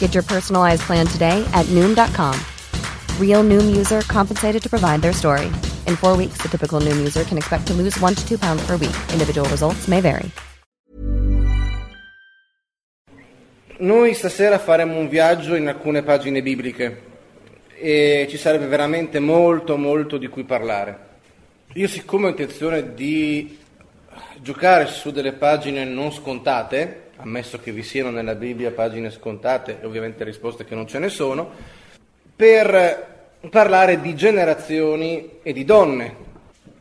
Get your personalized plan today at Noom.com. Real Noom user compensated to provide their story. In four weeks, the typical Noom user can expect to lose one to two pounds per week. Individual results may vary. Noi stasera faremo un viaggio in alcune pagine bibliche e ci sarebbe veramente molto molto di cui parlare. Io siccome ho intenzione di giocare su delle pagine non scontate, ammesso che vi siano nella Bibbia pagine scontate e ovviamente risposte che non ce ne sono, per parlare di generazioni e di donne.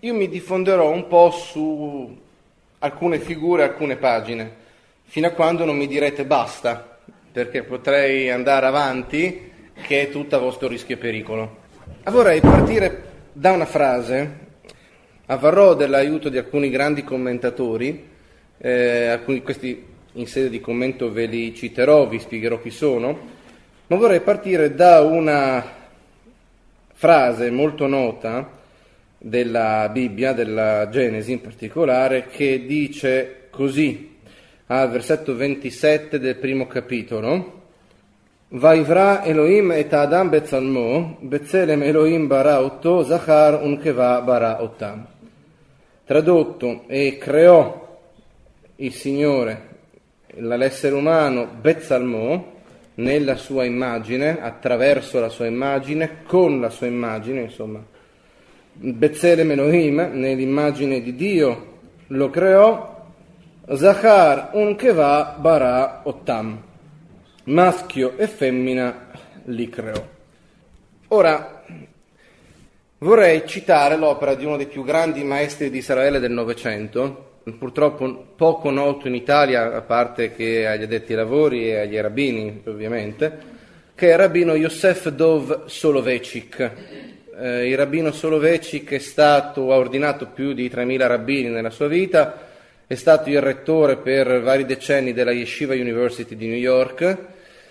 Io mi diffonderò un po' su alcune figure, alcune pagine, fino a quando non mi direte basta, perché potrei andare avanti che è tutta a vostro rischio e pericolo. Vorrei partire da una frase, avvarrò dell'aiuto di alcuni grandi commentatori, eh, alcuni questi in sede di commento ve li citerò, vi spiegherò chi sono, ma vorrei partire da una frase molto nota della Bibbia, della Genesi in particolare, che dice così, al versetto 27 del primo capitolo, Vaivra Elohim et Adam betzalmo, Betzelem Elohim bara otto, Zachar unkeva bara ottam. Tradotto, e creò il Signore l'essere umano betzalmo, nella sua immagine, attraverso la sua immagine, con la sua immagine, insomma. Betzelem Elohim, nell'immagine di Dio, lo creò, Zachar unkeva bara ottam maschio e femmina li creò. Ora, vorrei citare l'opera di uno dei più grandi maestri di Israele del Novecento, purtroppo poco noto in Italia, a parte che agli addetti ai lavori e agli rabbini, ovviamente, che è il rabbino Yosef Dov Solovecik. Eh, il rabbino Solovecik è stato, ha ordinato più di 3.000 rabbini nella sua vita, è stato il rettore per vari decenni della Yeshiva University di New York,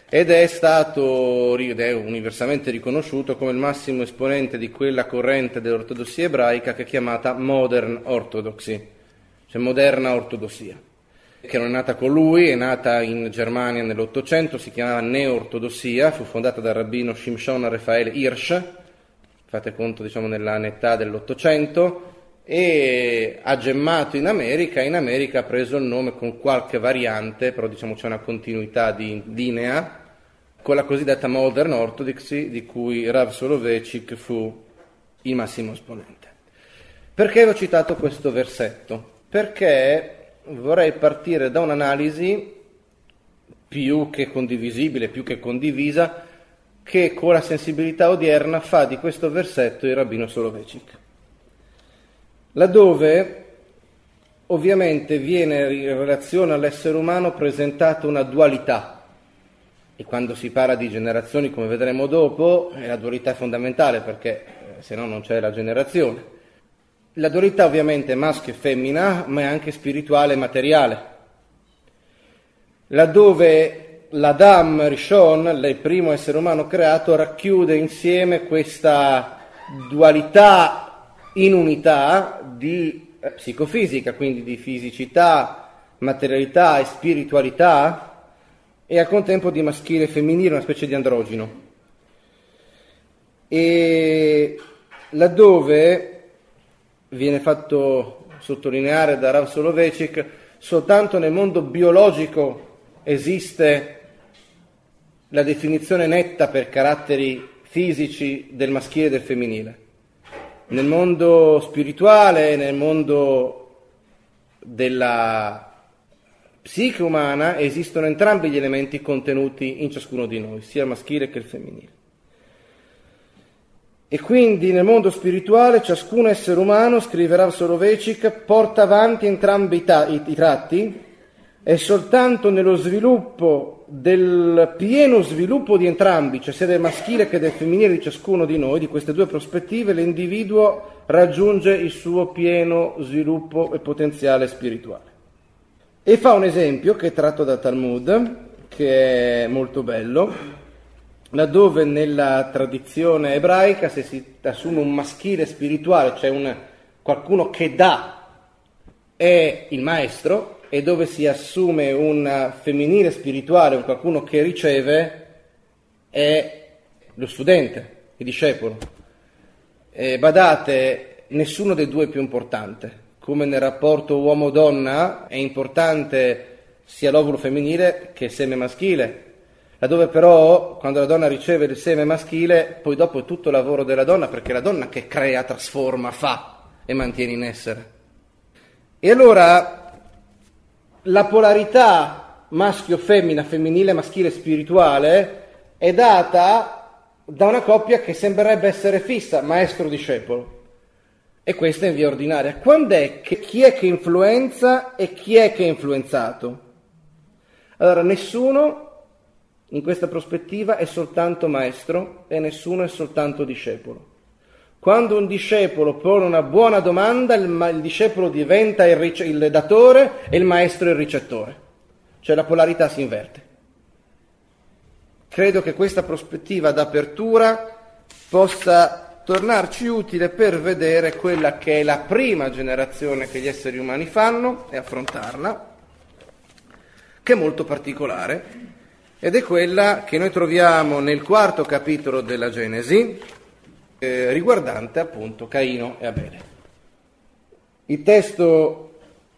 ed è stato ed è universalmente riconosciuto come il massimo esponente di quella corrente dell'ortodossia ebraica che è chiamata Modern Orthodoxy, cioè moderna ortodossia, che non è nata con lui, è nata in Germania nell'Ottocento, si chiamava Neo-Ortodossia, fu fondata dal rabbino Shimshon Raffaele Hirsch, fate conto diciamo nell'età dell'Ottocento, e ha gemmato in America, in America ha preso il nome con qualche variante, però diciamo c'è una continuità di linea, con la cosiddetta Modern Orthodoxy di cui Rav Soloveitchik fu il massimo esponente. Perché ho citato questo versetto? Perché vorrei partire da un'analisi più che condivisibile, più che condivisa, che con la sensibilità odierna fa di questo versetto il rabbino Soloveitchik laddove ovviamente viene in relazione all'essere umano presentata una dualità. E quando si parla di generazioni, come vedremo dopo, la dualità è fondamentale perché eh, se no non c'è la generazione. La dualità ovviamente è maschio e femmina, ma è anche spirituale e materiale. Laddove l'Adam Rishon, il primo essere umano creato, racchiude insieme questa dualità in unità di eh, psicofisica, quindi di fisicità, materialità e spiritualità e al contempo di maschile e femminile, una specie di androgino. E laddove viene fatto sottolineare da Rav Soloveitchik, soltanto nel mondo biologico esiste la definizione netta per caratteri fisici del maschile e del femminile. Nel mondo spirituale, nel mondo della psiche umana esistono entrambi gli elementi contenuti in ciascuno di noi, sia il maschile che il femminile. E quindi nel mondo spirituale ciascun essere umano, scriverà Soloveitchik, porta avanti entrambi i, ta- i, i tratti e soltanto nello sviluppo del pieno sviluppo di entrambi, cioè sia del maschile che del femminile di ciascuno di noi, di queste due prospettive, l'individuo raggiunge il suo pieno sviluppo e potenziale spirituale. E fa un esempio che è tratto da Talmud, che è molto bello, laddove nella tradizione ebraica se si assume un maschile spirituale, cioè un, qualcuno che dà, è il maestro, e dove si assume un femminile spirituale, un qualcuno che riceve, è lo studente, il discepolo. E badate, nessuno dei due è più importante. Come nel rapporto uomo-donna è importante sia l'ovulo femminile che il seme maschile, laddove però quando la donna riceve il seme maschile, poi dopo è tutto lavoro della donna, perché è la donna che crea, trasforma, fa e mantiene in essere. E allora la polarità maschio-femmina, femminile, maschile, spirituale è data da una coppia che sembrerebbe essere fissa, maestro-discepolo. E questa è in via ordinaria. Quando è che chi è che influenza e chi è che è influenzato? Allora, nessuno in questa prospettiva è soltanto maestro e nessuno è soltanto discepolo. Quando un discepolo pone una buona domanda, il, il discepolo diventa il, rice- il datore e il maestro il ricettore. Cioè la polarità si inverte. Credo che questa prospettiva d'apertura possa tornarci utile per vedere quella che è la prima generazione che gli esseri umani fanno e affrontarla, che è molto particolare, ed è quella che noi troviamo nel quarto capitolo della Genesi, eh, riguardante appunto Caino e Abele. Il testo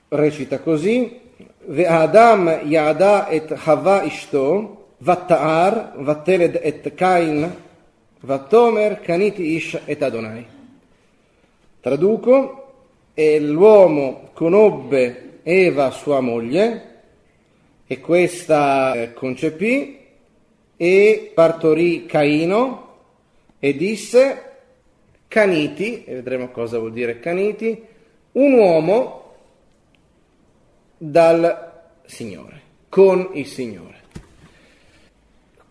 recita così, Ve'adam yada et hava ishto, vatta'ar, vatteled et Cain, vattomer, kaniti ish et Adonai. Traduco, e l'uomo conobbe Eva sua moglie, e questa eh, concepì e partorì Caino e disse Caniti, e vedremo cosa vuol dire Caniti, un uomo dal Signore, con il Signore.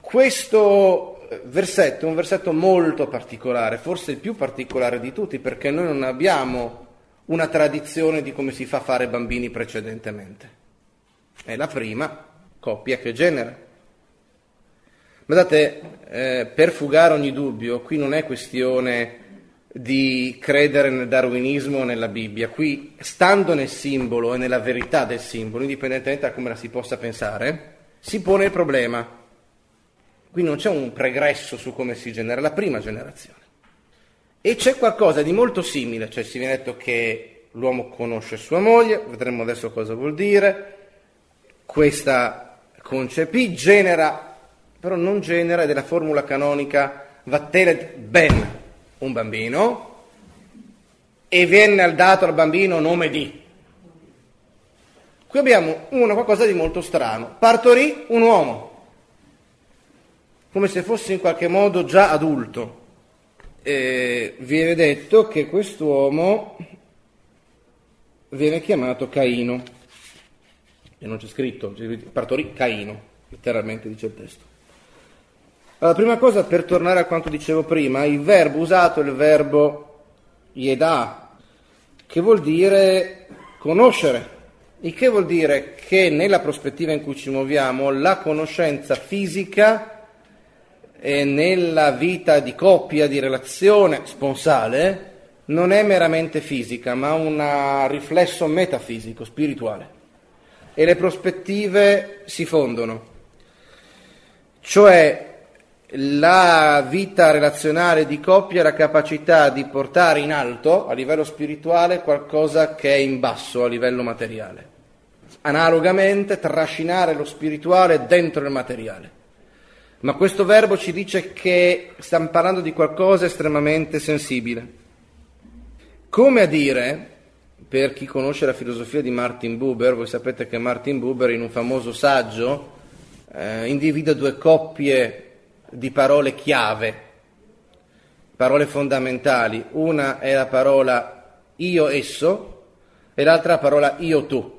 Questo versetto è un versetto molto particolare, forse il più particolare di tutti, perché noi non abbiamo una tradizione di come si fa fare bambini precedentemente. È la prima coppia che genera. Guardate, eh, per fugare ogni dubbio, qui non è questione di credere nel darwinismo o nella Bibbia, qui stando nel simbolo e nella verità del simbolo, indipendentemente da come la si possa pensare, si pone il problema. Qui non c'è un pregresso su come si genera la prima generazione. E c'è qualcosa di molto simile, cioè si viene detto che l'uomo conosce sua moglie, vedremo adesso cosa vuol dire, questa concepì, genera, però non genera, ed è la formula canonica, Vattelet ben, un bambino, e venne dato al bambino nome di. Qui abbiamo una qualcosa di molto strano. Partorì un uomo, come se fosse in qualche modo già adulto. E viene detto che quest'uomo viene chiamato Caino e non c'è scritto, partorì Caino, letteralmente dice il testo. Allora, prima cosa, per tornare a quanto dicevo prima, il verbo usato è il verbo yedà, che vuol dire conoscere, il che vuol dire che nella prospettiva in cui ci muoviamo la conoscenza fisica e nella vita di coppia, di relazione sponsale, non è meramente fisica, ma un riflesso metafisico, spirituale. E le prospettive si fondono. Cioè la vita relazionale di coppia è la capacità di portare in alto a livello spirituale qualcosa che è in basso a livello materiale. Analogamente trascinare lo spirituale dentro il materiale. Ma questo verbo ci dice che stiamo parlando di qualcosa estremamente sensibile. Come a dire, per chi conosce la filosofia di Martin Buber, voi sapete che Martin Buber in un famoso saggio eh, individua due coppie di parole chiave, parole fondamentali. Una è la parola io esso e l'altra la parola io tu.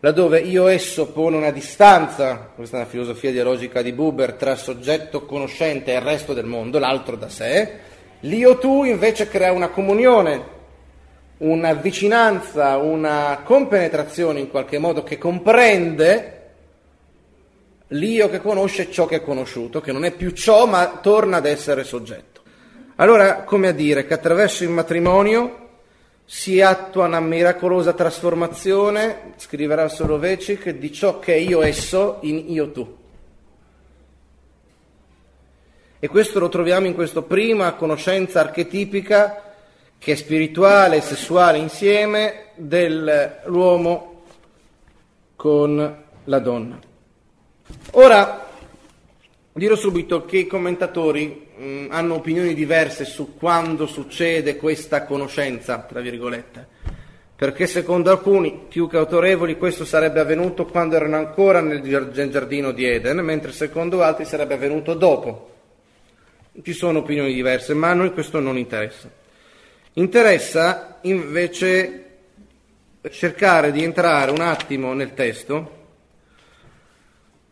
Laddove io esso pone una distanza, questa è una filosofia dialogica di Buber, tra soggetto conoscente e il resto del mondo, l'altro da sé, l'io tu invece crea una comunione, una vicinanza, una compenetrazione in qualche modo che comprende l'io che conosce ciò che è conosciuto, che non è più ciò ma torna ad essere soggetto. Allora, come a dire che attraverso il matrimonio si attua una miracolosa trasformazione, scriverà Solovecic, di ciò che è io esso in io tu. E questo lo troviamo in questa prima conoscenza archetipica che è spirituale e sessuale insieme dell'uomo con la donna. Ora, dirò subito che i commentatori mh, mm, hanno opinioni diverse su quando succede questa conoscenza, tra virgolette, perché secondo alcuni più che autorevoli questo sarebbe avvenuto quando erano ancora nel giardino di Eden, mentre secondo altri sarebbe avvenuto dopo. Ci sono opinioni diverse, ma a noi questo non interessa. Interessa invece cercare di entrare un attimo nel testo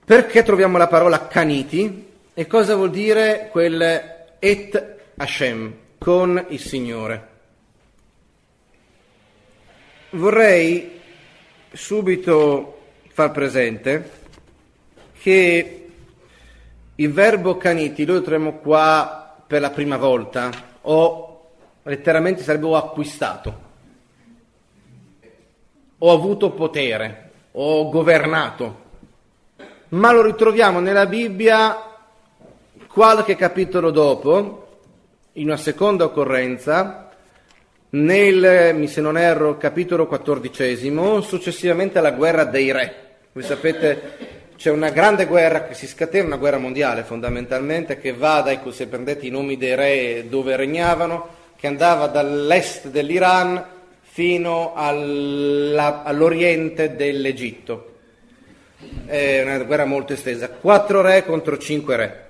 perché troviamo la parola caniti e cosa vuol dire quel et Hashem, con il Signore? Vorrei subito far presente che il verbo caniti lo troviamo qua per la prima volta o letteralmente sarebbe ho acquistato, ho avuto potere, ho governato ma lo ritroviamo nella Bibbia qualche capitolo dopo, in una seconda occorrenza, nel, se non erro, capitolo quattordicesimo, successivamente alla guerra dei re. Voi sapete, c'è una grande guerra che si scatena, una guerra mondiale fondamentalmente, che va dai, se prendete i nomi dei re dove regnavano, che andava dall'est dell'Iran fino alla, all'oriente dell'Egitto è una guerra molto estesa, quattro re contro cinque re.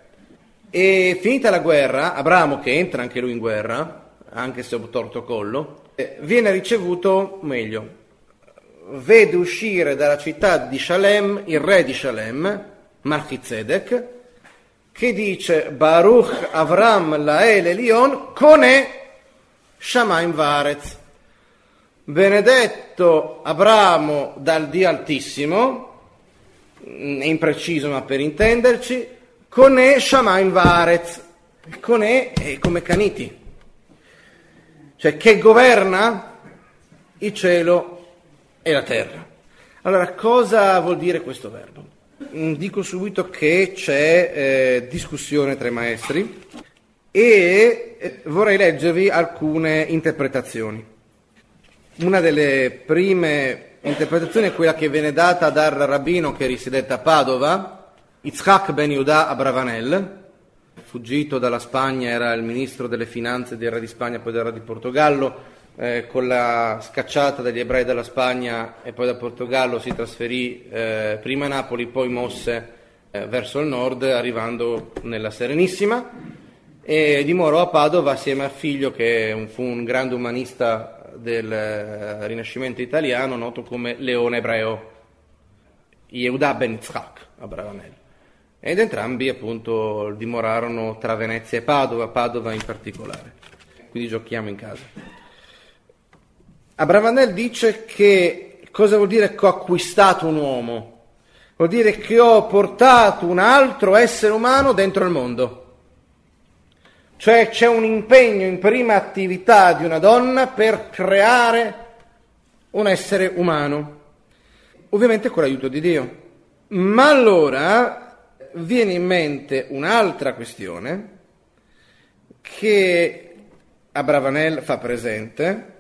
E finita la guerra, Abramo, che entra anche lui in guerra, anche se torto collo, eh, viene ricevuto, meglio, vede uscire dalla città di Shalem il re di Shalem, Malchizedek, che dice Baruch Avram Lael Elion Kone Shamaim Varez. Benedetto Abramo dal Dio Altissimo, è impreciso ma per intenderci, con E Shamaim Varez, con E è come Caniti, cioè che governa il cielo e la terra. Allora, cosa vuol dire questo verbo? Mm, dico subito che c'è eh, discussione tra i maestri e eh, vorrei leggervi alcune interpretazioni. Una delle prime interpretazione è quella che viene data dal rabbino che risiedette a Padova, Yitzhak ben Yehuda Abravanel, fuggito dalla Spagna, era il ministro delle finanze del re di Spagna, poi del re di Portogallo, eh, con la scacciata degli ebrei dalla Spagna e poi da Portogallo si trasferì eh, prima a Napoli, poi mosse eh, verso il nord, arrivando nella Serenissima e dimorò a Padova assieme al figlio che fu un grande umanista del eh, Rinascimento italiano noto come Leone Ebreo, Yehuda ben Yitzhak a Bravanello. Ed entrambi appunto dimorarono tra Venezia e Padova, Padova in particolare. Quindi giochiamo in casa. Abravanel dice che cosa vuol dire che ho acquistato un uomo? Vuol dire che ho portato un altro essere umano dentro il mondo. Cioè c'è un impegno in prima attività di una donna per creare un essere umano. Ovviamente con l'aiuto di Dio. Ma allora viene in mente un'altra questione che Abravanel fa presente,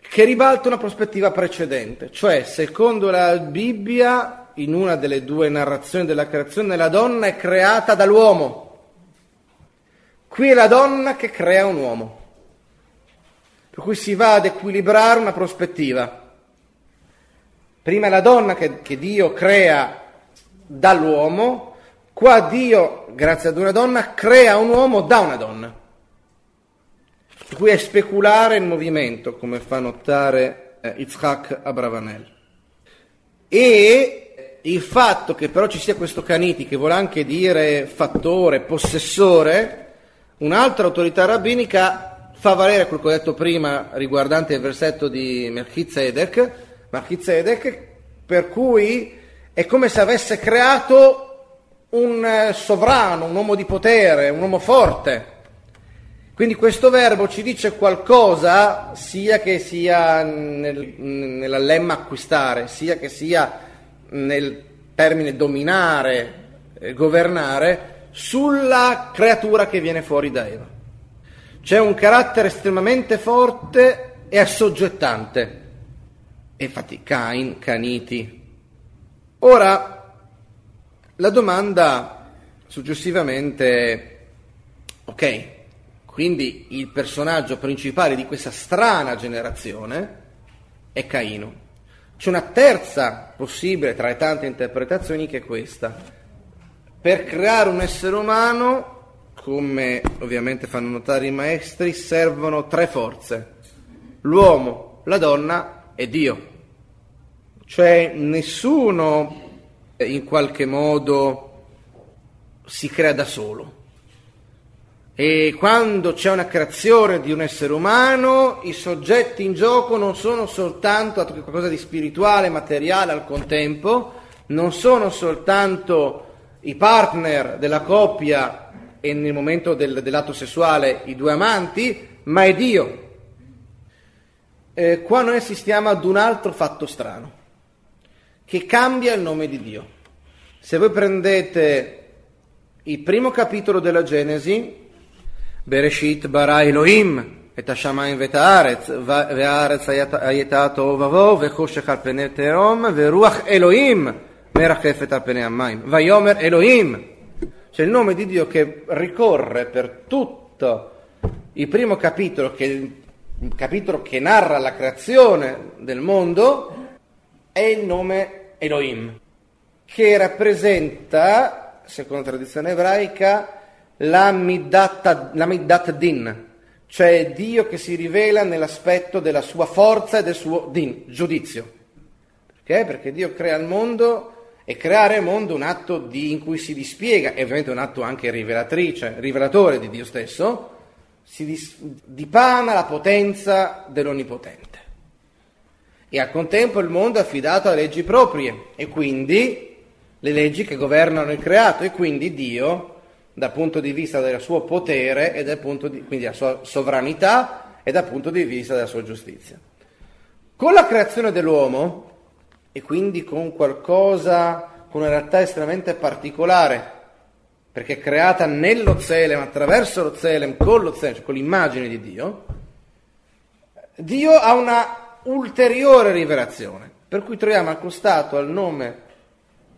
che ribalta una prospettiva precedente, cioè secondo la Bibbia, in una delle due narrazioni della creazione, la donna è creata dall'uomo. Qui è la donna che crea un uomo, per cui si va ad equilibrare una prospettiva. Prima è la donna che, che Dio crea dall'uomo, qua Dio, grazie ad una donna, crea un uomo da una donna. Per cui è speculare il movimento, come fa notare eh, Yitzhak Abravanel. E il fatto che però ci sia questo caniti, che vuole anche dire fattore, possessore, un'altra autorità rabbinica fa valere quel che ho detto prima riguardante il versetto di Melchizedek, Melchizedek, per cui è come se avesse creato un eh, sovrano, un uomo di potere, un uomo forte. Quindi questo verbo ci dice qualcosa sia che sia nel, nella lemma acquistare, sia che sia nel termine dominare, eh, governare, sulla creatura che viene fuori da Eva. C'è un carattere estremamente forte e assoggettante e infatti Cain, Caniti. Ora, la domanda successivamente, ok, quindi il personaggio principale di questa strana generazione è Caino. C'è una terza possibile tra le tante interpretazioni che è questa. Per creare un essere umano, come ovviamente fanno notare i maestri, servono tre forze. L'uomo, la donna è Dio. Cioè nessuno in qualche modo si crea da solo. E quando c'è una creazione di un essere umano, i soggetti in gioco non sono soltanto qualcosa di spirituale, materiale al contempo, non sono soltanto i partner della coppia e nel momento del, dell'atto sessuale i due amanti, ma è Dio eh, qua noi assistiamo ad un altro fatto strano, che cambia il nome di Dio. Se voi prendete il primo capitolo della Genesi, Bereshit bara Elohim, את השמיים ואת הארץ, והארץ הייתה תוהו ובוהו, וחושך על פני תהום, ורוח אלוהים Merachefet Apeneammaim. Vayomer Elohim. C'è il nome di Dio che ricorre per tutto il primo capitolo che, il capitolo che narra la creazione del mondo è il nome Elohim, che rappresenta, secondo la tradizione ebraica, la Middat, la middat Din, cioè Dio che si rivela nell'aspetto della sua forza e del suo din, giudizio. Perché? Perché Dio crea il mondo e creare mondo è un atto di, in cui si dispiega, e ovviamente un atto anche rivelatrice, rivelatore di Dio stesso, si dipana la potenza dell'Onnipotente. E al contempo il mondo è affidato a leggi proprie e quindi le leggi che governano il creato e quindi Dio dal punto di vista del suo potere e dal punto di, quindi della sua sovranità e dal punto di vista della sua giustizia. Con la creazione dell'uomo e quindi con qualcosa, con una realtà estremamente particolare, perché è creata nello Zelem, attraverso lo Zelem, con lo Zelem, cioè con l'immagine di Dio, Dio ha una ulteriore rivelazione, per cui troviamo accostato al nome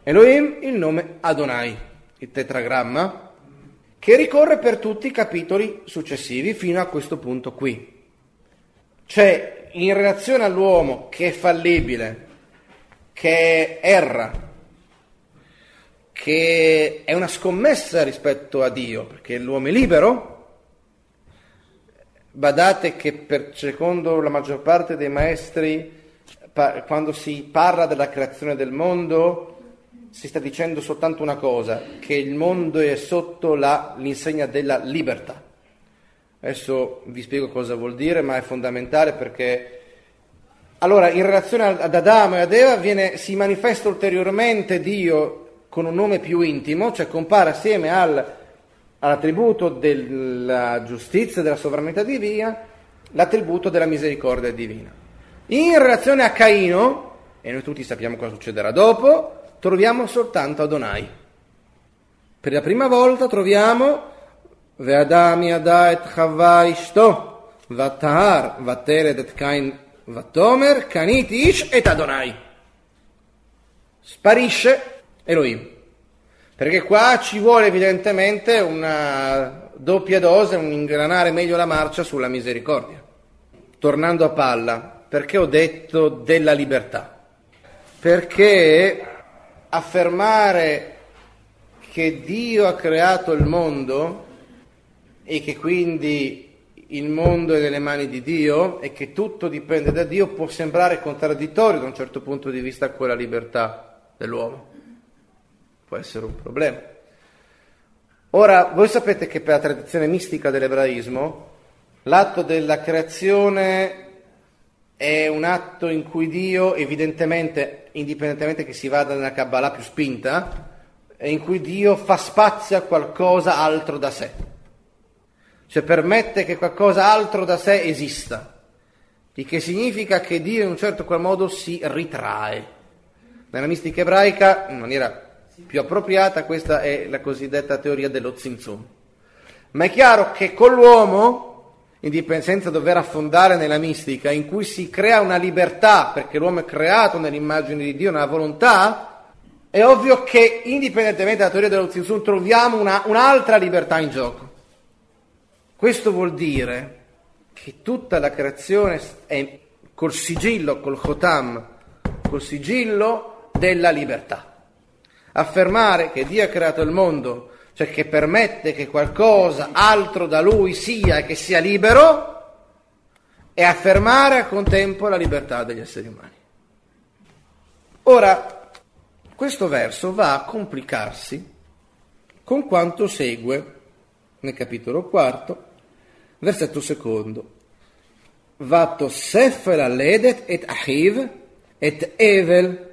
Elohim il nome Adonai, il tetragramma, che ricorre per tutti i capitoli successivi fino a questo punto qui. Cioè, in relazione all'uomo che è fallibile, che erra, che è una scommessa rispetto a Dio, perché l'uomo è libero. Badate che per, secondo la maggior parte dei maestri, pa- quando si parla della creazione del mondo, si sta dicendo soltanto una cosa, che il mondo è sotto la, l'insegna della libertà. Adesso vi spiego cosa vuol dire, ma è fondamentale perché allora in relazione ad Adamo e ad Eva viene, si manifesta ulteriormente Dio con un nome più intimo, cioè compare assieme al, all'attributo della giustizia della sovranità divina l'attributo della misericordia divina. In relazione a Caino e noi tutti sappiamo cosa succederà dopo, troviamo soltanto Adonai. Per la prima volta troviamo Ve'adam yada et Chava ishto, vatahar, vatered et Kain vatomer, kaniti ish et Adonai. Sparisce Elohim. Perché qua ci vuole evidentemente una doppia dose, un ingranare meglio la marcia sulla misericordia. Tornando a palla, perché ho detto della libertà? Perché affermare che Dio ha creato il mondo e che quindi il mondo è nelle mani di Dio e che tutto dipende da Dio può sembrare contraddittorio da un certo punto di vista con la libertà dell'uomo. Può essere un problema. Ora, voi sapete che per la tradizione mistica dell'ebraismo l'atto della creazione è un atto in cui Dio, evidentemente, indipendentemente che si vada nella Kabbalah più spinta, in cui Dio fa spazio a qualcosa altro da sé, cioè permette che qualcosa altro da sé esista, il che significa che Dio in un certo qual modo si ritrae. Nella mistica ebraica, in maniera più appropriata, questa è la cosiddetta teoria dello zinzum. Ma è chiaro che con l'uomo, senza dover affondare nella mistica, in cui si crea una libertà, perché l'uomo è creato nell'immagine di Dio, nella volontà, è ovvio che indipendentemente dalla teoria dello Zinsun troviamo una, un'altra libertà in gioco. Questo vuol dire che tutta la creazione è col sigillo, col Chotam, col sigillo della libertà. Affermare che Dio ha creato il mondo, cioè che permette che qualcosa altro da Lui sia e che sia libero, è affermare a contempo la libertà degli esseri umani. Ora, questo verso va a complicarsi con quanto segue nel capitolo quarto, versetto secondo. Vato sefela ledet et ahiv et evel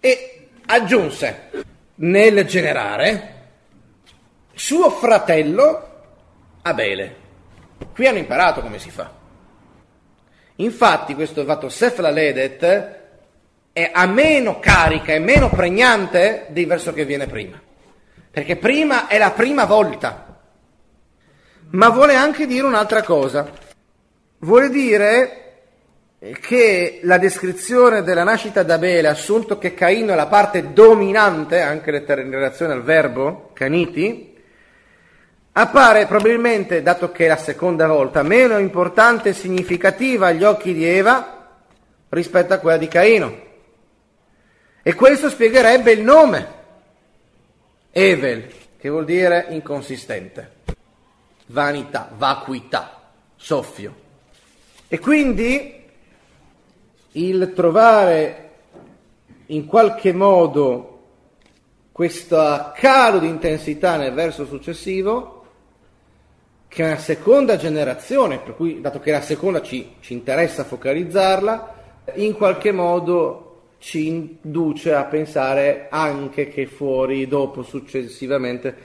e aggiunse nel generare suo fratello Abele. Qui hanno imparato come si fa. Infatti questo Vato sefela ledet è a meno carica, è meno pregnante del verso che viene prima. Perché prima è la prima volta. Ma vuole anche dire un'altra cosa. Vuole dire che la descrizione della nascita d'Abele, assunto che Caino è la parte dominante, anche in relazione al verbo, caniti, appare probabilmente, dato che è la seconda volta, meno importante e significativa agli occhi di Eva rispetto a quella di Caino. E questo spiegherebbe il nome. Evel, che vuol dire inconsistente, vanità, vacuità, soffio. E quindi il trovare in qualche modo questo calo di intensità nel verso successivo, che è una seconda generazione, per cui dato che la seconda ci, ci interessa focalizzarla, in qualche modo ci induce a pensare anche che fuori, dopo, successivamente,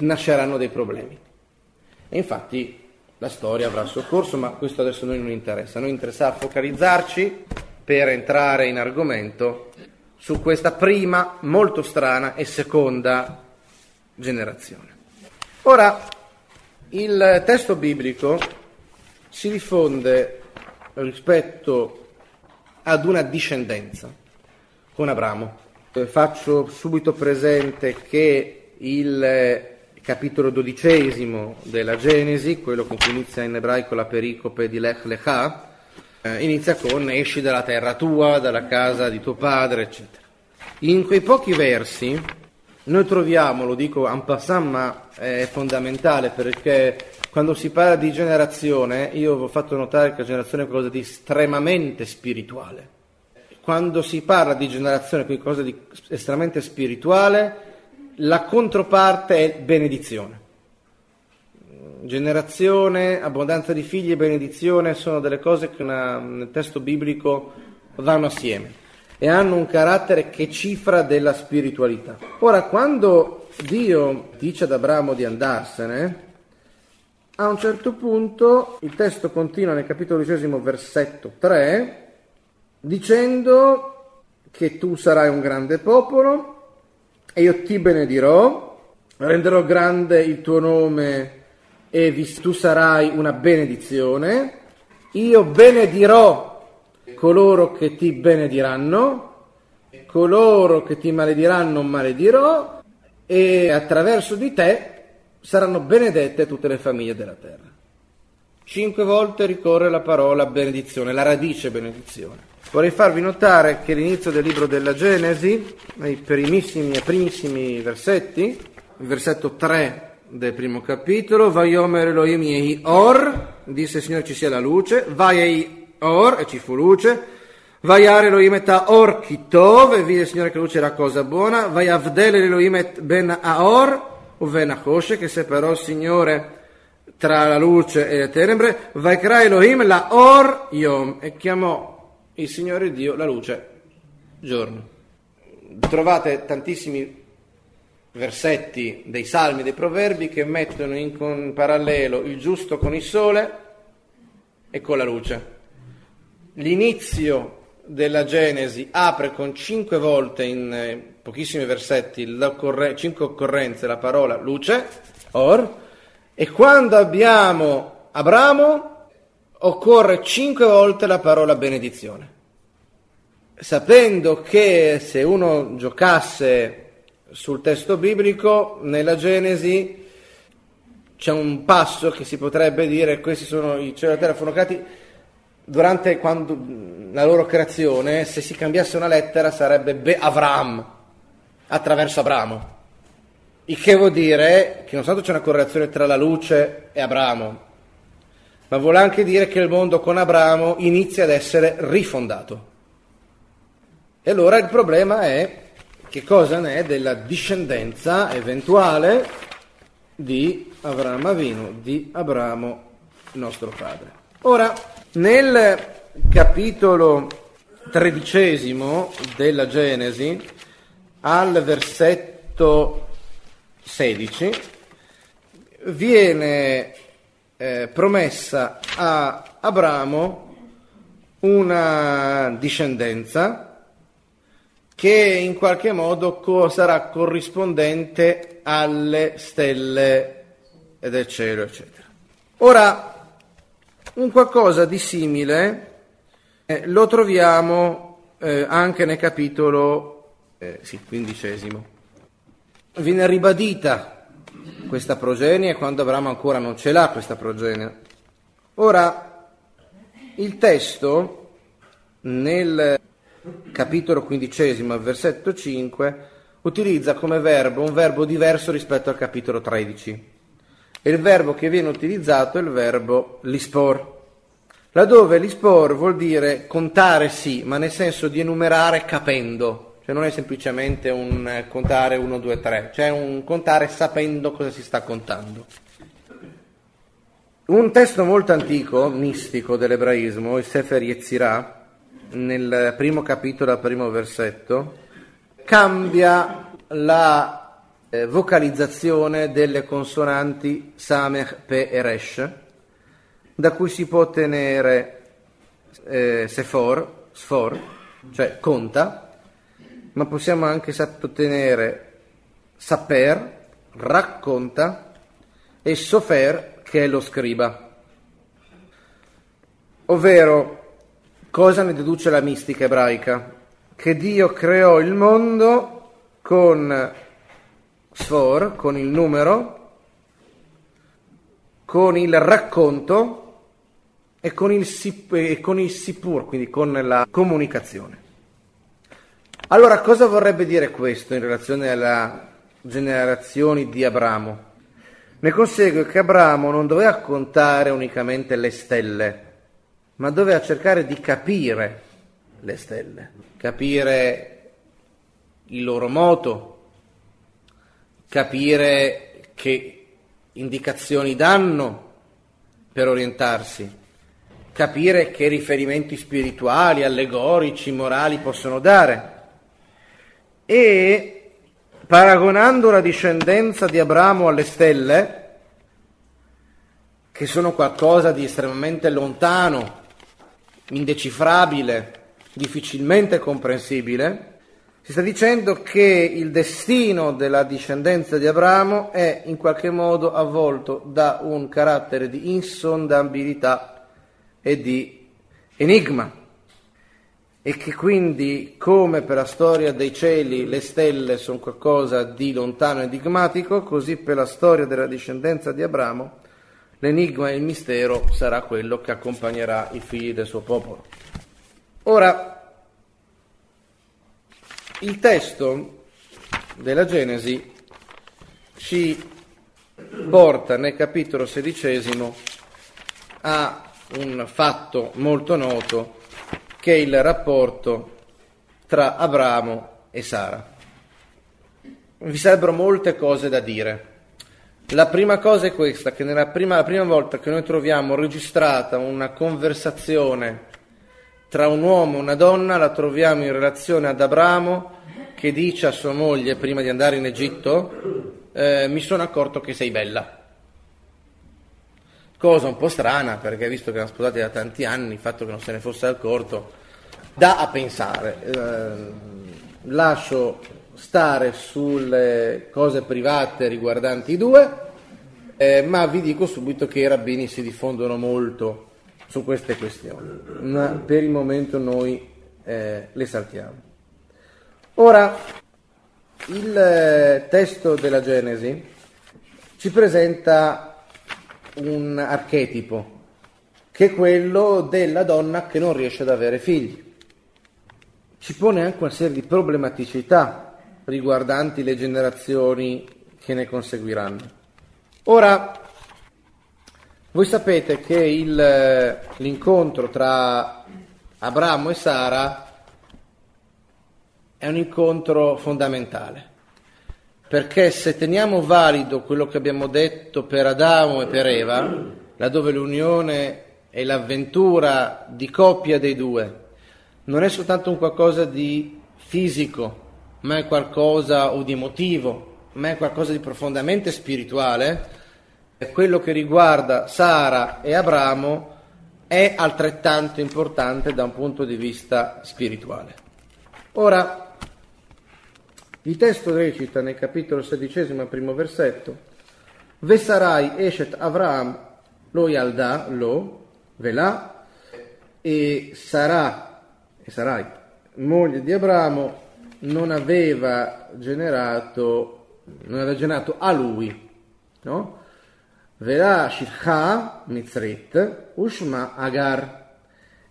nasceranno dei problemi. E infatti la storia avrà il suo corso, ma questo adesso a noi non interessa. A noi interessa focalizzarci per entrare in argomento su questa prima, molto strana e seconda generazione. Ora, il testo biblico si diffonde rispetto ad una discendenza con Abramo. Eh, faccio subito presente che il capitolo dodicesimo della Genesi, quello con cui inizia in ebraico la pericope di Lech Lecha, eh, inizia con esci dalla terra tua, dalla casa di tuo padre, eccetera. In quei pochi versi noi troviamo, lo dico en passant, ma è fondamentale perché quando si parla di generazione, io ho fatto notare che la generazione è qualcosa di estremamente spirituale quando si parla di generazione, quindi cosa di estremamente spirituale, la controparte è benedizione. Generazione, abbondanza di figli e benedizione sono delle cose che una, nel testo biblico vanno assieme e hanno un carattere che cifra della spiritualità. Ora, quando Dio dice ad Abramo di andarsene, a un certo punto il testo continua nel capitolo 12, versetto 3, dicendo che tu sarai un grande popolo e io ti benedirò, renderò grande il tuo nome e tu sarai una benedizione, io benedirò coloro che ti benediranno, coloro che ti malediranno maledirò e attraverso di te saranno benedette tutte le famiglie della terra. Cinque volte ricorre la parola benedizione, la radice benedizione. Vorrei farvi notare che l'inizio del libro della Genesi, nei primissimi e primissimi versetti, il versetto 3 del primo capitolo, Vaiomer Elohim Yehi Or, disse il Signore ci sia la luce, Vai Or, e ci fu luce, Vaiar Elohim et Or Kitov, e vide il Signore che la luce era cosa buona, Vai Avdel Elohim et Ben Aor, Uven Achoshe, che separò il Signore tra la luce e le tenebre, Vaikra Elohim la Or Yom, e chiamò il Signore Dio la luce giorno. Trovate tantissimi versetti dei salmi, dei proverbi che mettono in parallelo il giusto con il sole e con la luce. L'inizio della Genesi apre con cinque volte in eh, pochissimi versetti, cinque occorrenze, la parola luce, or, e quando abbiamo Abramo occorre cinque volte la parola benedizione. Sapendo che se uno giocasse sul testo biblico, nella Genesi c'è un passo che si potrebbe dire, questi sono i cielo e la terra creati durante quando, la loro creazione, se si cambiasse una lettera sarebbe Be Avram, attraverso Abramo. Il che vuol dire che non soltanto c'è una correlazione tra la luce e Abramo, ma vuole anche dire che il mondo con Abramo inizia ad essere rifondato. E allora il problema è che cosa ne è della discendenza eventuale di Abramo Avino, di Abramo nostro padre. Ora, nel capitolo tredicesimo della Genesi, al versetto 16, viene eh, promessa a Abramo una discendenza che in qualche modo co- sarà corrispondente alle stelle del cielo, eccetera. Ora, un qualcosa di simile eh, lo troviamo eh, anche nel capitolo eh, sì, quindicesimo. Viene ribadita questa progenie quando Abramo ancora non ce l'ha questa progenie. Ora, il testo nel capitolo quindicesimo, versetto 5, utilizza come verbo un verbo diverso rispetto al capitolo 13. E il verbo che viene utilizzato è il verbo lispor, laddove lispor vuol dire contare sì, ma nel senso di enumerare capendo, cioè non è semplicemente un contare 1, 2, 3, cioè un contare sapendo cosa si sta contando. Un testo molto antico, mistico dell'ebraismo, il Sefer Yetzirah, nel primo capitolo, al primo versetto, cambia la eh, vocalizzazione delle consonanti Samech, Pe e Resh, da cui si può ottenere eh, Sefor, Sfor, cioè conta, ma possiamo anche ottenere Saper, racconta, e Sofer, che è lo scriba. Ovvero Cosa ne deduce la mistica ebraica? Che Dio creò il mondo con Sfor, con il numero, con il racconto e con il, e con il sipur, quindi con la comunicazione. Allora, cosa vorrebbe dire questo in relazione alle generazioni di Abramo? Ne consegue che Abramo non doveva contare unicamente le stelle, ma doveva cercare di capire le stelle, capire il loro moto, capire che indicazioni danno per orientarsi, capire che riferimenti spirituali, allegorici, morali possono dare. E paragonando la discendenza di Abramo alle stelle, che sono qualcosa di estremamente lontano indecifrabile, difficilmente comprensibile, si sta dicendo che il destino della discendenza di Abramo è in qualche modo avvolto da un carattere di insondabilità e di enigma e che quindi, come per la storia dei cieli, le stelle sono qualcosa di lontano e enigmatico, così per la storia della discendenza di Abramo, l'enigma e il mistero sarà quello che accompagnerà i figli del suo popolo. Ora, il testo della Genesi ci porta nel capitolo sedicesimo a un fatto molto noto che è il rapporto tra Abramo e Sara. Vi sarebbero molte cose da dire. La prima cosa è questa, che nella prima, la prima volta che noi troviamo registrata una conversazione tra un uomo e una donna la troviamo in relazione ad Abramo che dice a sua moglie prima di andare in Egitto eh, mi sono accorto che sei bella. Cosa un po' strana perché visto che erano sposati da tanti anni il fatto che non se ne fosse accorto dà a pensare. Eh, lascio stare sulle cose private riguardanti i due, eh, ma vi dico subito che i rabbini si diffondono molto su queste questioni, ma per il momento noi eh, le saltiamo. Ora, il eh, testo della Genesi ci presenta un archetipo, che è quello della donna che non riesce ad avere figli. Ci pone anche una serie di problematicità riguardanti le generazioni che ne conseguiranno. Ora, voi sapete che il, l'incontro tra Abramo e Sara è un incontro fondamentale, perché se teniamo valido quello che abbiamo detto per Adamo e per Eva, laddove l'unione e l'avventura di coppia dei due non è soltanto un qualcosa di fisico, ma è qualcosa o di emotivo, ma è qualcosa di profondamente spirituale, quello che riguarda Sara e Abramo è altrettanto importante da un punto di vista spirituale. Ora, il testo recita nel capitolo sedicesimo, primo versetto, Vesarai eshet Avraham lo yalda lo, velà, e sarà, e sarai, moglie di Abramo, non aveva generato, non aveva generato a lui, no? Verà Shitha Mitzrit Ushma Agar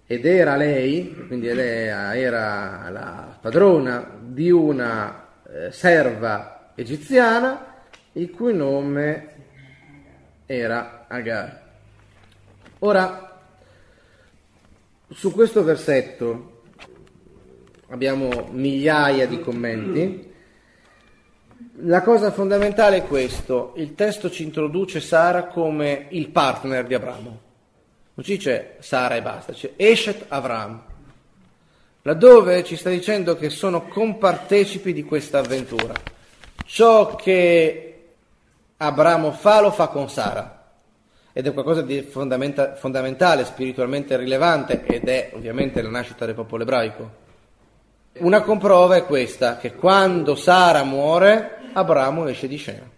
ed era lei, quindi era la padrona di una eh, serva egiziana il cui nome era Agar. Ora, su questo versetto abbiamo migliaia di commenti. La cosa fondamentale è questo, il testo ci introduce Sara come il partner di Abramo, non ci dice Sara e basta, c'è Eshet Avram, laddove ci sta dicendo che sono compartecipi di questa avventura. Ciò che Abramo fa lo fa con Sara ed è qualcosa di fondamenta- fondamentale, spiritualmente rilevante ed è ovviamente la nascita del popolo ebraico. Una comprova è questa, che quando Sara muore Abramo esce di scena.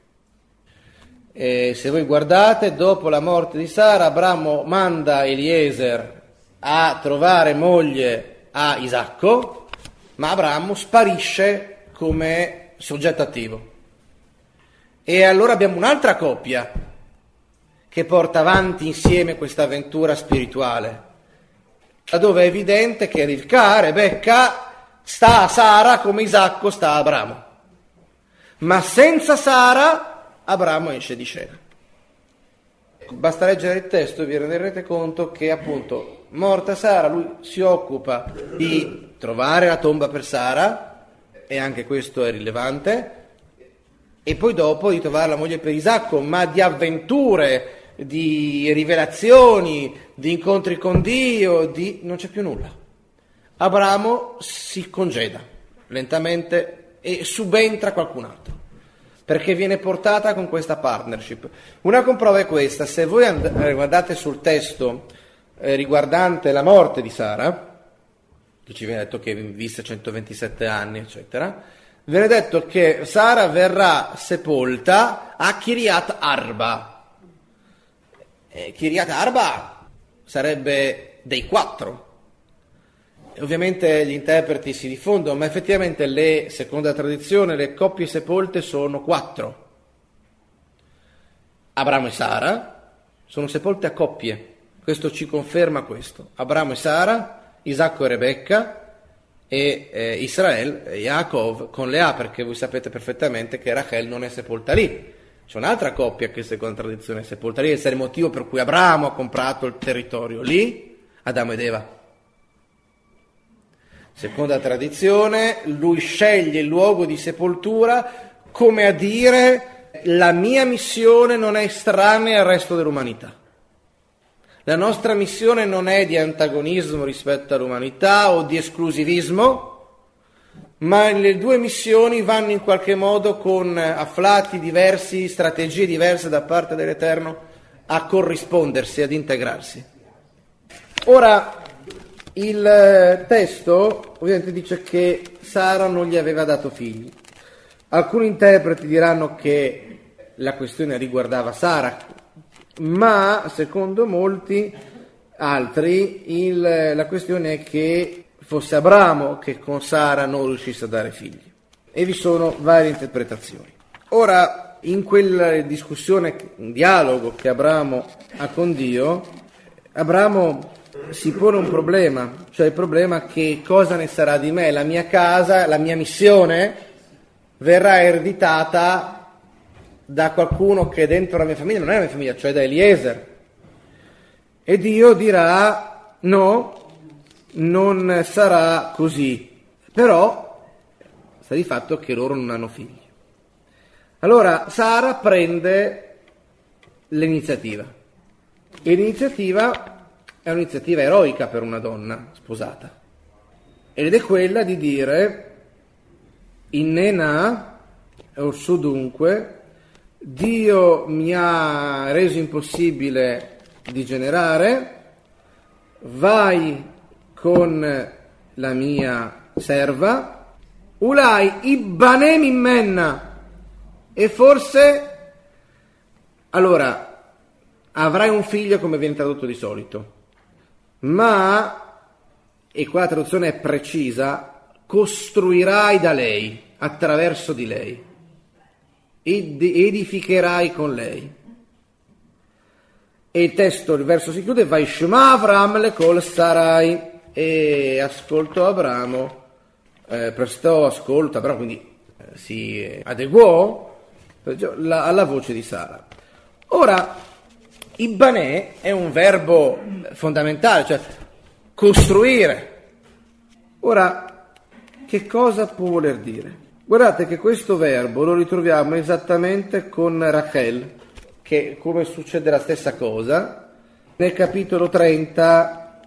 E se voi guardate, dopo la morte di Sara, Abramo manda Eliezer a trovare moglie a Isacco, ma Abramo sparisce come soggetto attivo. E allora abbiamo un'altra coppia che porta avanti insieme questa avventura spirituale, da dove è evidente che Rivka, Rebecca, sta a Sara come Isacco sta a Abramo ma senza Sara Abramo esce di scena. Basta leggere il testo e vi renderete conto che appunto morta Sara lui si occupa di trovare la tomba per Sara e anche questo è rilevante e poi dopo di trovare la moglie per Isacco, ma di avventure, di rivelazioni, di incontri con Dio, di... non c'è più nulla. Abramo si congeda lentamente e subentra qualcun altro, perché viene portata con questa partnership. Una comprova è questa, se voi and- eh, guardate sul testo eh, riguardante la morte di Sara, che ci viene detto che visse 127 anni, eccetera, viene detto che Sara verrà sepolta a Kiryat Arba. E Kiryat Arba sarebbe dei quattro. Ovviamente gli interpreti si diffondono, ma effettivamente le, secondo la tradizione, le coppie sepolte sono quattro. Abramo e Sara sono sepolte a coppie, questo ci conferma questo. Abramo e Sara, Isacco e Rebecca e eh, Israel e Yaakov con Lea, perché voi sapete perfettamente che Rachel non è sepolta lì. C'è un'altra coppia che secondo la tradizione è sepolta lì, è il motivo per cui Abramo ha comprato il territorio lì, Adamo ed Eva. Secondo la tradizione, lui sceglie il luogo di sepoltura come a dire la mia missione non è estranea al resto dell'umanità. La nostra missione non è di antagonismo rispetto all'umanità o di esclusivismo, ma le due missioni vanno in qualche modo con afflati diversi, strategie diverse da parte dell'Eterno a corrispondersi, ad integrarsi. Ora, il testo ovviamente dice che Sara non gli aveva dato figli. Alcuni interpreti diranno che la questione riguardava Sara, ma secondo molti altri il, la questione è che fosse Abramo che con Sara non riuscisse a dare figli. E vi sono varie interpretazioni. Ora, in quella discussione, un dialogo che Abramo ha con Dio, Abramo si pone un problema, cioè il problema che cosa ne sarà di me, la mia casa, la mia missione verrà ereditata da qualcuno che dentro la mia famiglia non è la mia famiglia, cioè da Eliezer. E Dio dirà no, non sarà così. Però sta di fatto che loro non hanno figli. Allora Sara prende l'iniziativa. E l'iniziativa è un'iniziativa eroica per una donna sposata. Ed è quella di dire Innena, orso dunque, Dio mi ha reso impossibile di generare, vai con la mia serva, ulai ibbanem immenna, e forse, allora, avrai un figlio come viene tradotto di solito, ma, e qua la traduzione è precisa, costruirai da lei, attraverso di lei, ed edificherai con lei. E il testo, il verso si chiude, vai Shema Avram le col sarai, e ascoltò Abramo, eh, prestò ascolto, Abramo quindi eh, si adeguò la, alla voce di Sara. Ora, Ibanè è un verbo fondamentale, cioè costruire. Ora, che cosa può voler dire? Guardate che questo verbo lo ritroviamo esattamente con Rachel, che come succede la stessa cosa, nel capitolo 30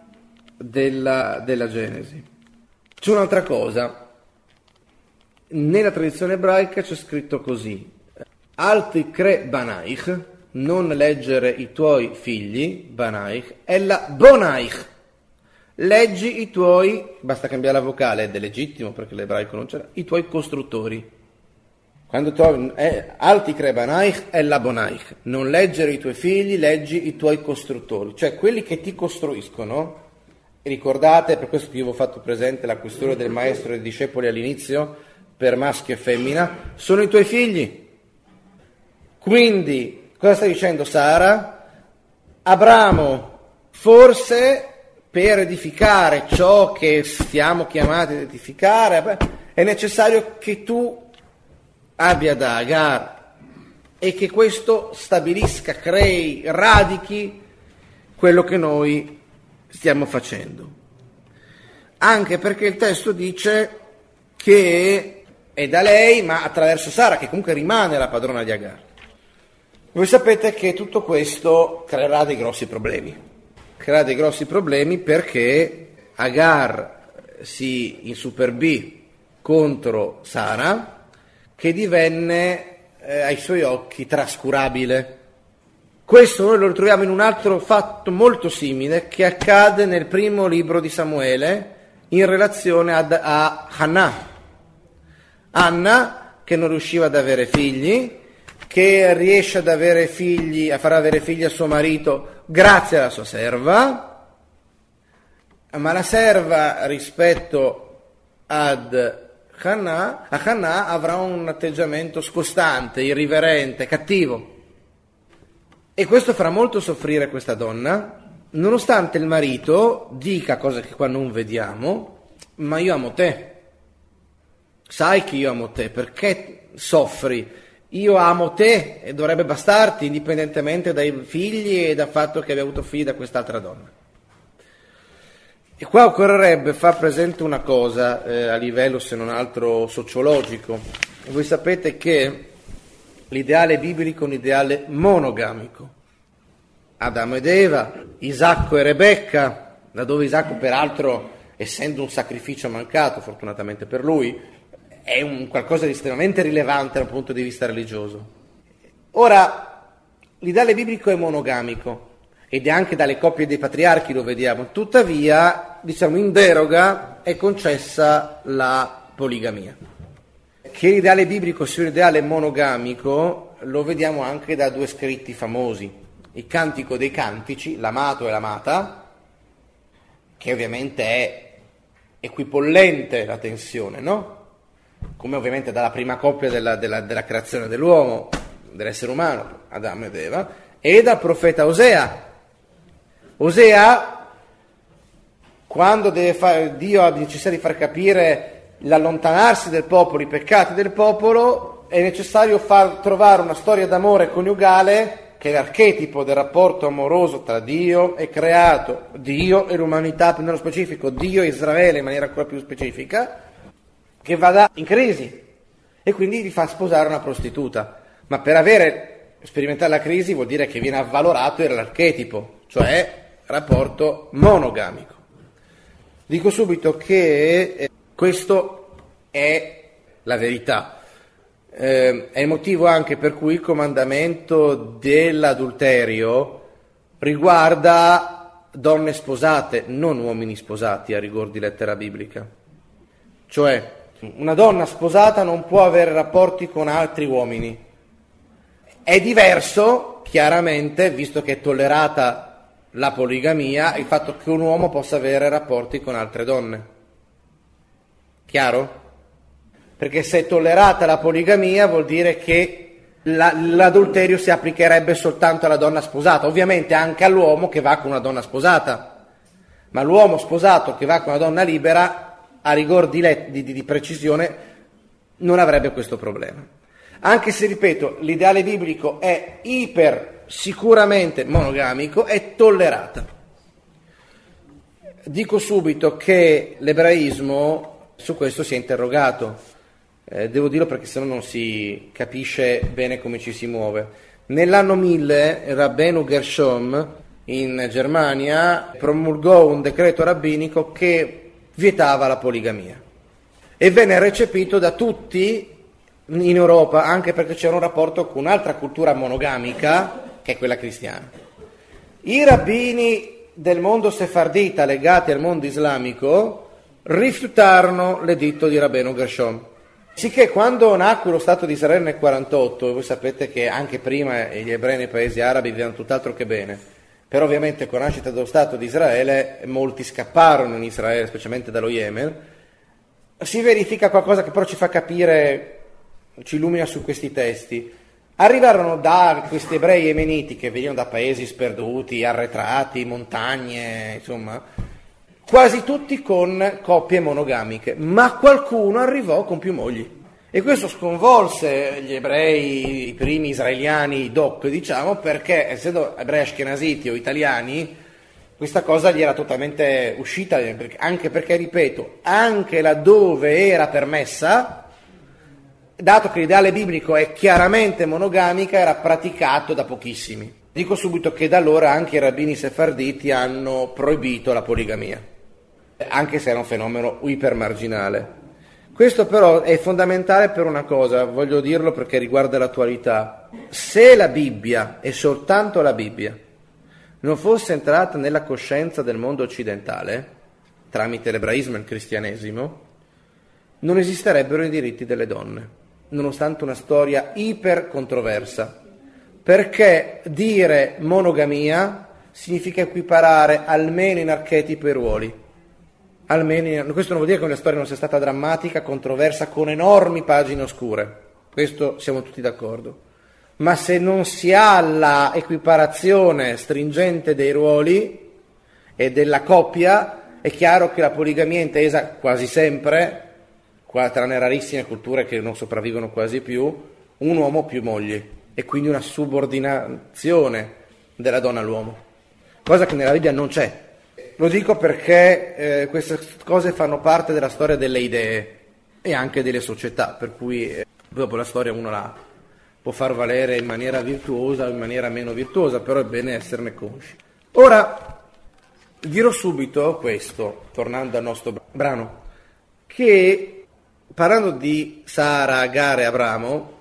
della, della Genesi. C'è un'altra cosa, nella tradizione ebraica c'è scritto così, Alti cre banaich, non leggere i tuoi figli, banaich, è la bonaich, leggi i tuoi, basta cambiare la vocale, ed è legittimo perché l'ebraico non c'era, i tuoi costruttori. Quando trovi eh, alti crebanaich e labonaich, non leggere i tuoi figli, leggi i tuoi costruttori, cioè quelli che ti costruiscono. Ricordate, per questo che io vi ho fatto presente la questione del maestro e dei discepoli all'inizio, per maschio e femmina, sono i tuoi figli. Quindi, cosa sta dicendo Sara? Abramo, forse per edificare ciò che siamo chiamati ad edificare, è necessario che tu abbia da Agar e che questo stabilisca, crei, radichi quello che noi stiamo facendo. Anche perché il testo dice che è da lei, ma attraverso Sara, che comunque rimane la padrona di Agar. Voi sapete che tutto questo creerà dei grossi problemi crea dei grossi problemi perché Agar si insuperbì contro Sara che divenne eh, ai suoi occhi trascurabile. Questo noi lo ritroviamo in un altro fatto molto simile che accade nel primo libro di Samuele, in relazione ad, a Hannah. Anna che non riusciva ad avere figli, che riesce ad avere figli, a far avere figli a suo marito grazie alla sua serva, ma la serva rispetto ad Hannah, a Hannah avrà un atteggiamento scostante, irriverente, cattivo. E questo farà molto soffrire questa donna, nonostante il marito dica cose che qua non vediamo, ma io amo te. Sai che io amo te, perché soffri? Io amo te e dovrebbe bastarti, indipendentemente dai figli e dal fatto che abbia avuto figli da quest'altra donna. E qua occorrerebbe far presente una cosa eh, a livello, se non altro, sociologico. Voi sapete che l'ideale biblico è un ideale monogamico. Adamo ed Eva, Isacco e Rebecca, da dove Isacco peraltro, essendo un sacrificio mancato, fortunatamente per lui, è un qualcosa di estremamente rilevante dal punto di vista religioso. Ora, l'ideale biblico è monogamico ed è anche dalle coppie dei patriarchi lo vediamo, tuttavia, diciamo, in deroga è concessa la poligamia. Che l'ideale biblico sia un ideale monogamico lo vediamo anche da due scritti famosi, il Cantico dei Cantici, l'amato e l'amata, che ovviamente è equipollente la tensione, no? Come ovviamente dalla prima coppia della, della, della creazione dell'uomo, dell'essere umano, Adamo ed Eva, e dal profeta Osea. Osea, quando fare, Dio ha necessità di far capire l'allontanarsi del popolo, i peccati del popolo, è necessario far trovare una storia d'amore coniugale che è l'archetipo del rapporto amoroso tra Dio e creato, Dio e l'umanità, più nello specifico, Dio e Israele in maniera ancora più specifica, che vada in crisi e quindi gli fa sposare una prostituta. Ma per avere sperimentare la crisi vuol dire che viene avvalorato l'archetipo, cioè rapporto monogamico. Dico subito che eh, questo è la verità. Eh, è il motivo anche per cui il comandamento dell'adulterio riguarda donne sposate, non uomini sposati a rigor di lettera biblica. Cioè, una donna sposata non può avere rapporti con altri uomini. È diverso, chiaramente, visto che è tollerata la poligamia, il fatto che un uomo possa avere rapporti con altre donne. Chiaro? Perché se è tollerata la poligamia vuol dire che la, l'adulterio si applicherebbe soltanto alla donna sposata, ovviamente anche all'uomo che va con una donna sposata. Ma l'uomo sposato che va con una donna libera a rigor di, let- di, di, precisione non avrebbe questo problema. Anche se, ripeto, l'ideale biblico è iper sicuramente monogamico, è tollerata. Dico subito che l'ebraismo su questo si è interrogato, eh, devo dirlo perché sennò non si capisce bene come ci si muove. Nell'anno 1000 Rabbenu Gershom in Germania promulgò un decreto rabbinico che vietava la poligamia e venne recepito da tutti in Europa anche perché c'era un rapporto con un'altra cultura monogamica che è quella cristiana. I rabbini del mondo sefardita legati al mondo islamico rifiutarono l'editto di Rabbeno Gershom. Sicché quando nacque lo Stato di Israele nel 48, voi sapete che anche prima gli ebrei nei paesi arabi vivevano tutt'altro che bene, però ovviamente con la nascita dello Stato di Israele molti scapparono in Israele, specialmente dallo Yemen, si verifica qualcosa che però ci fa capire, ci illumina su questi testi. Arrivarono da questi ebrei yemeniti che venivano da paesi sperduti, arretrati, montagne, insomma, quasi tutti con coppie monogamiche, ma qualcuno arrivò con più mogli. E questo sconvolse gli ebrei, i primi israeliani doc, diciamo, perché essendo ebrei ashkenaziti o italiani, questa cosa gli era totalmente uscita, anche perché, ripeto, anche laddove era permessa, dato che l'ideale biblico è chiaramente monogamica, era praticato da pochissimi. Dico subito che da allora anche i rabbini sefarditi hanno proibito la poligamia, anche se era un fenomeno ipermarginale. Questo però è fondamentale per una cosa, voglio dirlo perché riguarda l'attualità. Se la Bibbia, e soltanto la Bibbia, non fosse entrata nella coscienza del mondo occidentale, tramite l'ebraismo e il cristianesimo, non esisterebbero i diritti delle donne, nonostante una storia iper controversa, perché dire monogamia significa equiparare almeno in archetipo i ruoli. Almeno questo non vuol dire che la storia non sia stata drammatica, controversa, con enormi pagine oscure. Questo siamo tutti d'accordo. Ma se non si ha la equiparazione stringente dei ruoli e della coppia, è chiaro che la poligamia è intesa quasi sempre, tranne rarissime culture che non sopravvivono quasi più, un uomo più mogli e quindi una subordinazione della donna all'uomo cosa che nella Bibbia non c'è. Lo dico perché eh, queste cose fanno parte della storia delle idee e anche delle società, per cui eh, dopo la storia uno la può far valere in maniera virtuosa o in maniera meno virtuosa, però è bene esserne consci. Ora, dirò subito questo, tornando al nostro brano, che parlando di Sara, Agar e Abramo,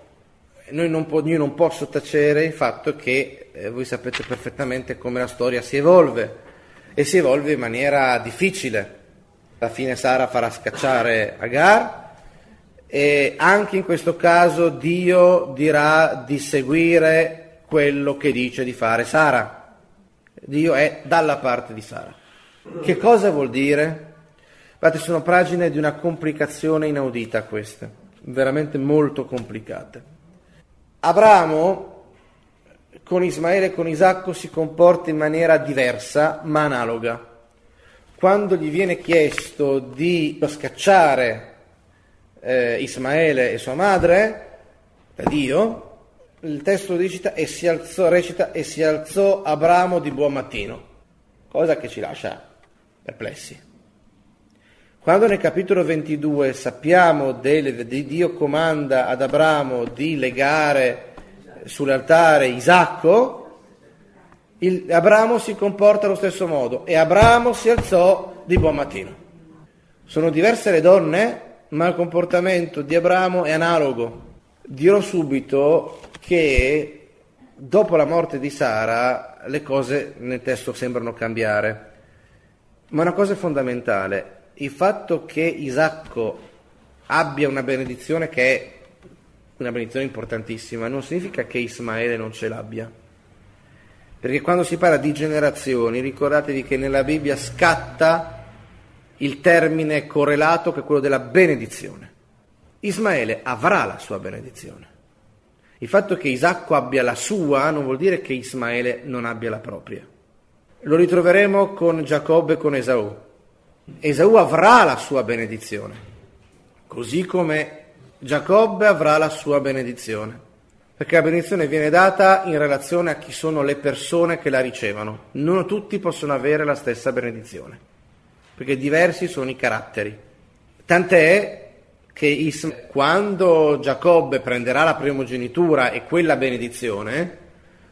non po- io non posso tacere il fatto che eh, voi sapete perfettamente come la storia si evolve e si evolve in maniera difficile. Alla fine Sara farà scacciare Agar e anche in questo caso Dio dirà di seguire quello che dice di fare Sara. Dio è dalla parte di Sara. Che cosa vuol dire? Guardate, sono pagine di una complicazione inaudita queste, veramente molto complicate. Abramo con Ismaele e con Isacco si comporta in maniera diversa ma analoga. Quando gli viene chiesto di scacciare eh, Ismaele e sua madre da Dio, il testo recita e, si alzò, recita e si alzò Abramo di buon mattino, cosa che ci lascia perplessi. Quando nel capitolo 22 sappiamo di Dio comanda ad Abramo di legare sull'altare Isacco, il, Abramo si comporta allo stesso modo e Abramo si alzò di buon mattino. Sono diverse le donne, ma il comportamento di Abramo è analogo. Dirò subito che dopo la morte di Sara le cose nel testo sembrano cambiare, ma una cosa è fondamentale, il fatto che Isacco abbia una benedizione che è una benedizione importantissima, non significa che Ismaele non ce l'abbia. Perché quando si parla di generazioni, ricordatevi che nella Bibbia scatta il termine correlato che è quello della benedizione. Ismaele avrà la sua benedizione. Il fatto che Isacco abbia la sua non vuol dire che Ismaele non abbia la propria. Lo ritroveremo con Giacobbe e con Esaù. Esaù avrà la sua benedizione, così come Giacobbe avrà la sua benedizione, perché la benedizione viene data in relazione a chi sono le persone che la ricevono. Non tutti possono avere la stessa benedizione, perché diversi sono i caratteri. Tant'è che Isma, quando Giacobbe prenderà la primogenitura e quella benedizione,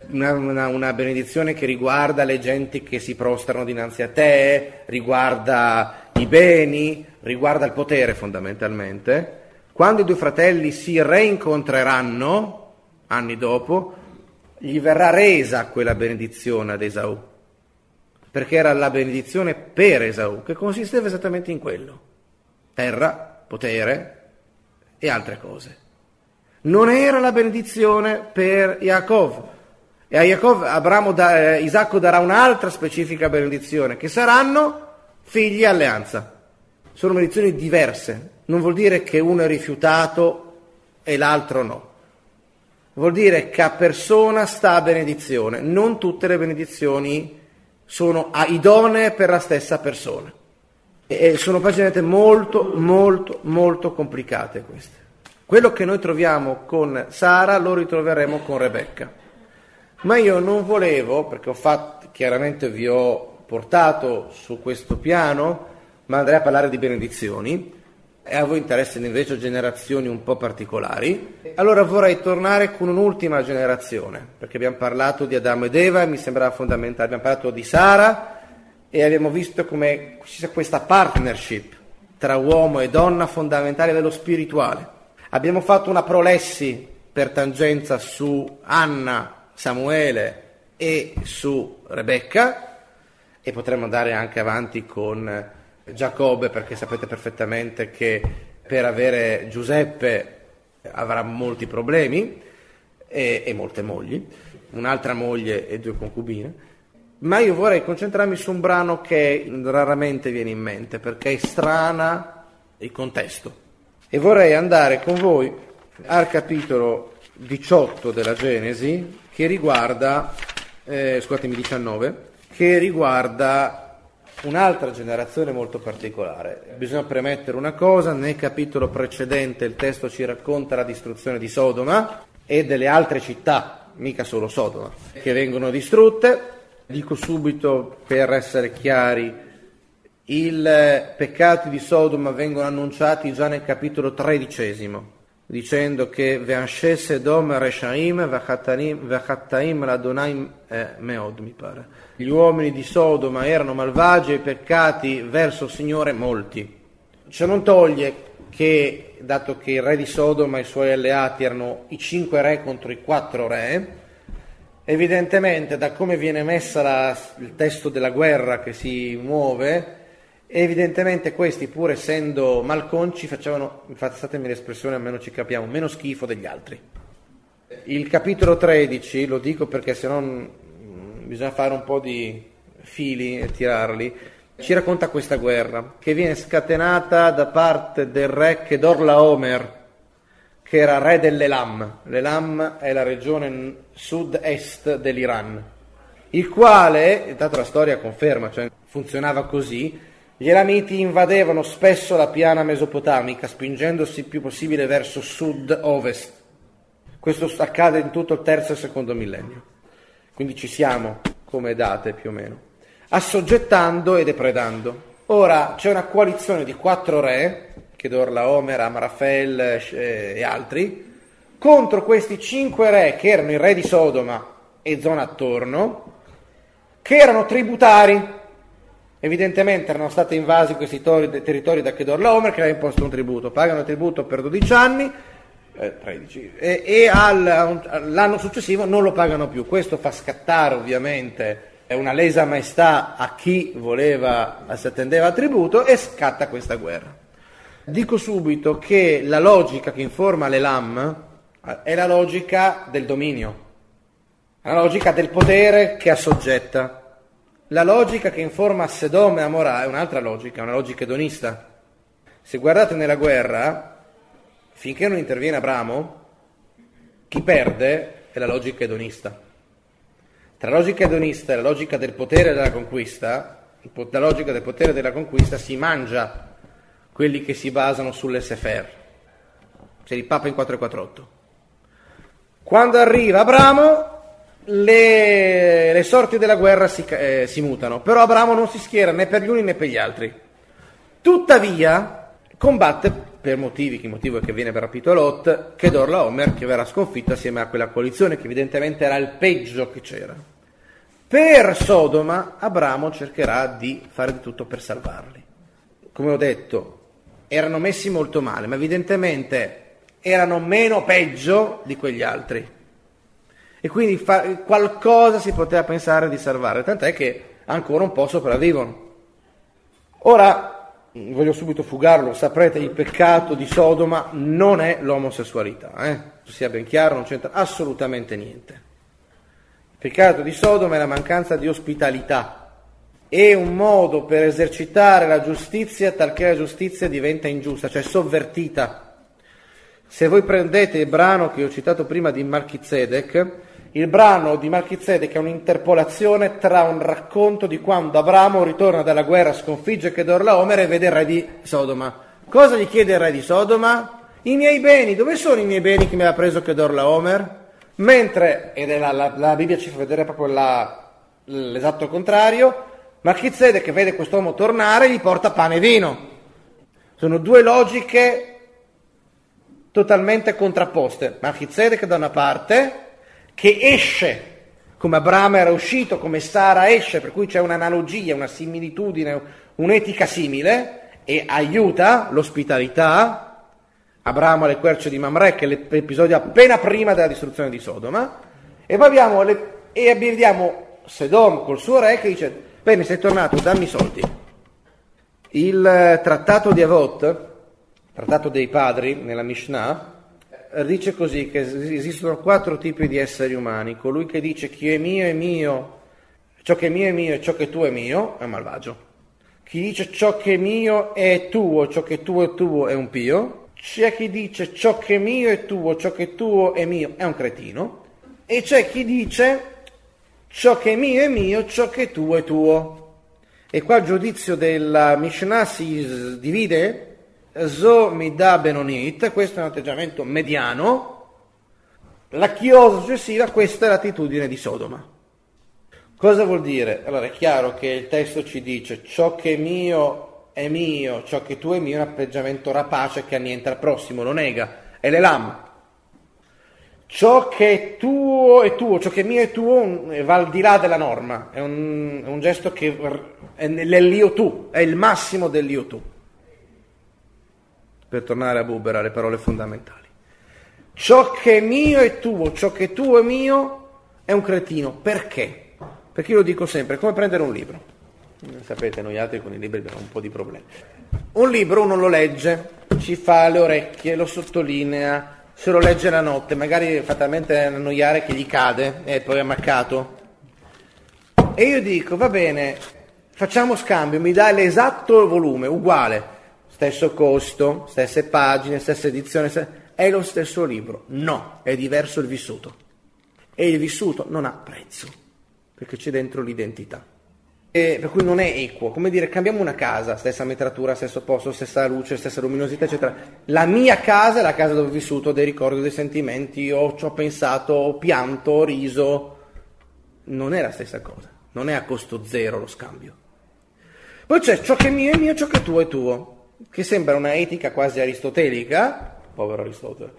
una, una, una, benedizione che riguarda le genti che si prostrano dinanzi a te, riguarda i beni, riguarda il potere fondamentalmente, quando i due fratelli si reincontreranno, anni dopo, gli verrà resa quella benedizione ad Esaù, perché era la benedizione per Esaù, che consisteva esattamente in quello, terra, potere e altre cose. Non era la benedizione per Yaakov, e a Abramo da, eh, Isacco darà un'altra specifica benedizione, che saranno figli alleanza. Sono benedizioni diverse, non vuol dire che uno è rifiutato e l'altro no. Vuol dire che a persona sta benedizione. Non tutte le benedizioni sono idonee per la stessa persona. E sono pagine molto, molto, molto complicate queste. Quello che noi troviamo con Sara lo ritroveremo con Rebecca. Ma io non volevo, perché ho fatto, chiaramente vi ho portato su questo piano, ma andrei a parlare di benedizioni, e a voi interessano invece generazioni un po' particolari, allora vorrei tornare con un'ultima generazione, perché abbiamo parlato di Adamo ed Eva e mi sembrava fondamentale, abbiamo parlato di Sara e abbiamo visto come ci sia questa partnership tra uomo e donna fondamentale dello spirituale. Abbiamo fatto una prolessi per tangenza su Anna, Samuele e su Rebecca e potremmo andare anche avanti con Giacobbe perché sapete perfettamente che per avere Giuseppe avrà molti problemi e, e molte mogli, un'altra moglie e due concubine. Ma io vorrei concentrarmi su un brano che raramente viene in mente perché è strana il contesto. E vorrei andare con voi al capitolo 18 della Genesi che riguarda, eh, scusatemi 19, che riguarda un'altra generazione molto particolare. Bisogna premettere una cosa, nel capitolo precedente il testo ci racconta la distruzione di Sodoma e delle altre città, mica solo Sodoma, che vengono distrutte. Dico subito per essere chiari, i peccati di Sodoma vengono annunciati già nel capitolo tredicesimo, dicendo che Ve'anshe Sedom Reshaim Ve'chattaim Ladonaim eh, Meod, mi pare. Gli uomini di Sodoma erano malvagi e peccati verso il Signore molti. Ciò non toglie che, dato che il re di Sodoma e i suoi alleati erano i cinque re contro i quattro re, Evidentemente da come viene messa la, il testo della guerra che si muove, evidentemente questi pur essendo malconci facevano, fatemi l'espressione almeno ci capiamo, meno schifo degli altri. Il capitolo 13, lo dico perché se no mm, bisogna fare un po' di fili e tirarli, ci racconta questa guerra che viene scatenata da parte del re Kedorlaomer, che era re dell'Elam. L'Elam è la regione sud-est dell'Iran, il quale, intanto la storia conferma, cioè funzionava così, gli Elamiti invadevano spesso la piana mesopotamica, spingendosi il più possibile verso sud-ovest. Questo accade in tutto il terzo e secondo millennio. Quindi ci siamo come date più o meno. Assoggettando e depredando. Ora c'è una coalizione di quattro re Chedorla Omer, Amrafel eh, e altri, contro questi cinque re che erano i re di Sodoma e zona attorno, che erano tributari. Evidentemente erano stati invasi questi tori, territori da Chedorla Omer che aveva imposto un tributo, pagano il tributo per 12 anni, eh, 13, e, e al, l'anno successivo non lo pagano più. Questo fa scattare ovviamente una lesa maestà a chi voleva, si attendeva tributo e scatta questa guerra. Dico subito che la logica che informa l'Elam è la logica del dominio, la logica del potere che assoggetta. La logica che informa Sedom e Amorà è un'altra logica, una logica edonista. Se guardate nella guerra, finché non interviene Abramo, chi perde è la logica edonista. Tra la logica edonista e la logica del potere e della conquista, la logica del potere della conquista si mangia quelli che si basano sull'SFR, cioè il Papa in 448. Quando arriva Abramo, le, le sorti della guerra si, eh, si mutano, però Abramo non si schiera né per gli uni né per gli altri. Tuttavia, combatte per motivi, il motivo è che viene rapito a Lot, che Dorla Omer, che verrà sconfitto assieme a quella coalizione, che evidentemente era il peggio che c'era. Per Sodoma, Abramo cercherà di fare di tutto per salvarli. Come ho detto, erano messi molto male, ma evidentemente erano meno peggio di quegli altri. E quindi fa- qualcosa si poteva pensare di salvare, tant'è che ancora un po' sopravvivono. Ora, voglio subito fugarlo, saprete, il peccato di Sodoma non è l'omosessualità, eh? sia ben chiaro, non c'entra assolutamente niente. Il peccato di Sodoma è la mancanza di ospitalità è un modo per esercitare la giustizia talché la giustizia diventa ingiusta, cioè sovvertita. Se voi prendete il brano che ho citato prima di Malchizedek, il brano di Malchizedek è un'interpolazione tra un racconto di quando Abramo ritorna dalla guerra, sconfigge Kedorlaomer e vede il re di Sodoma. Cosa gli chiede il re di Sodoma? I miei beni, dove sono i miei beni che mi ha preso Kedorlaomer? Mentre, ed è la, la, la Bibbia ci fa vedere proprio la, l'esatto contrario, Malchizedek vede quest'uomo tornare gli porta pane e vino. Sono due logiche totalmente contrapposte. Malchizedek da una parte che esce come Abramo era uscito, come Sara esce, per cui c'è un'analogia, una similitudine, un'etica simile e aiuta l'ospitalità. Abramo alle querce di Mamre, che è l'episodio appena prima della distruzione di Sodoma, e poi abbiamo, le, e vediamo Sedom col suo re che dice Bene, sei tornato, dammi i soldi. Il trattato di Avot, trattato dei padri nella Mishnah, dice così che esistono quattro tipi di esseri umani. Colui che dice chi è mio è mio, ciò che è mio è mio e ciò che tu è mio è malvagio. Chi dice ciò che è mio è tuo, ciò che tuo è tuo è un pio. C'è chi dice ciò che è mio è tuo, ciò che tuo è mio è un cretino. E c'è chi dice ciò che è mio è mio, ciò che tuo è tuo. E qua il giudizio della Mishnah si divide Zo mi dà Benonit, questo è un atteggiamento mediano, la chiosa successiva, questa è l'attitudine di Sodoma. Cosa vuol dire? Allora è chiaro che il testo ci dice ciò che è mio è mio, ciò che tu è mio è un atteggiamento rapace che annienta il prossimo, lo nega, è l'elam. Ciò che è tuo è tuo, ciò che è mio è tuo va al di là della norma, è un, è un gesto che è l'io tu, è il massimo dell'io tu per tornare a Buber alle parole fondamentali. Ciò che è mio è tuo, ciò che è tuo è mio è un cretino. Perché? Perché io lo dico sempre, è come prendere un libro. Sapete, noi altri con i libri abbiamo un po' di problemi. Un libro uno lo legge, ci fa le orecchie, lo sottolinea, se lo legge la notte, magari fatalmente annoiare che gli cade e poi è ammaccato. E io dico, va bene, facciamo scambio, mi dai l'esatto volume, uguale stesso costo, stesse pagine, stessa edizione, è lo stesso libro. No, è diverso il vissuto. E il vissuto non ha prezzo, perché c'è dentro l'identità. E per cui non è equo, come dire, cambiamo una casa, stessa metratura, stesso posto, stessa luce, stessa luminosità, eccetera. La mia casa è la casa dove ho vissuto, dei ricordi, dei sentimenti, ho, ci ho pensato, ho pianto, ho riso. Non è la stessa cosa, non è a costo zero lo scambio. Poi c'è ciò che è mio è mio, ciò che è tuo è tuo che sembra una etica quasi aristotelica, povero Aristotele,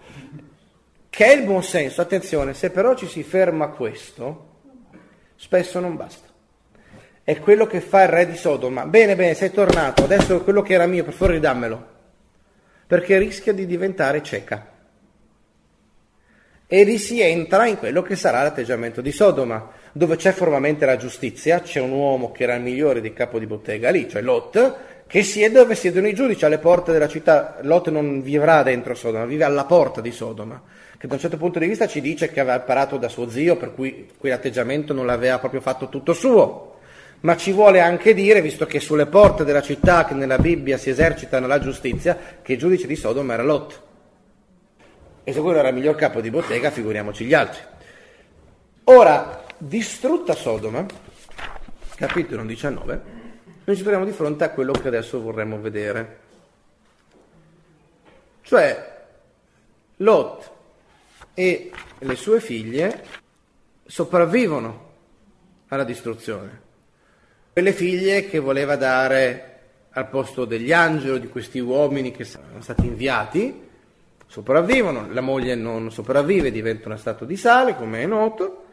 che è il buon senso. Attenzione, se però ci si ferma a questo, spesso non basta. È quello che fa il re di Sodoma. Bene, bene, sei tornato, adesso quello che era mio, per favore ridammelo. Perché rischia di diventare cieca. E lì si entra in quello che sarà l'atteggiamento di Sodoma, dove c'è formamente la giustizia, c'è un uomo che era il migliore di capo di bottega lì, cioè Lot, che siede dove siedono i giudici, alle porte della città. Lot non vivrà dentro Sodoma, vive alla porta di Sodoma, che da un certo punto di vista ci dice che aveva imparato da suo zio, per cui quell'atteggiamento non l'aveva proprio fatto tutto suo. Ma ci vuole anche dire, visto che sulle porte della città che nella Bibbia si esercitano la giustizia, che il giudice di Sodoma era Lot. E se quello era il miglior capo di bottega, figuriamoci gli altri. Ora, distrutta Sodoma, capitolo 19, noi ci troviamo di fronte a quello che adesso vorremmo vedere. Cioè, Lot e le sue figlie sopravvivono alla distruzione. Quelle figlie che voleva dare al posto degli angeli, di questi uomini che sono stati inviati, sopravvivono, la moglie non sopravvive, diventa una statua di sale, come è noto.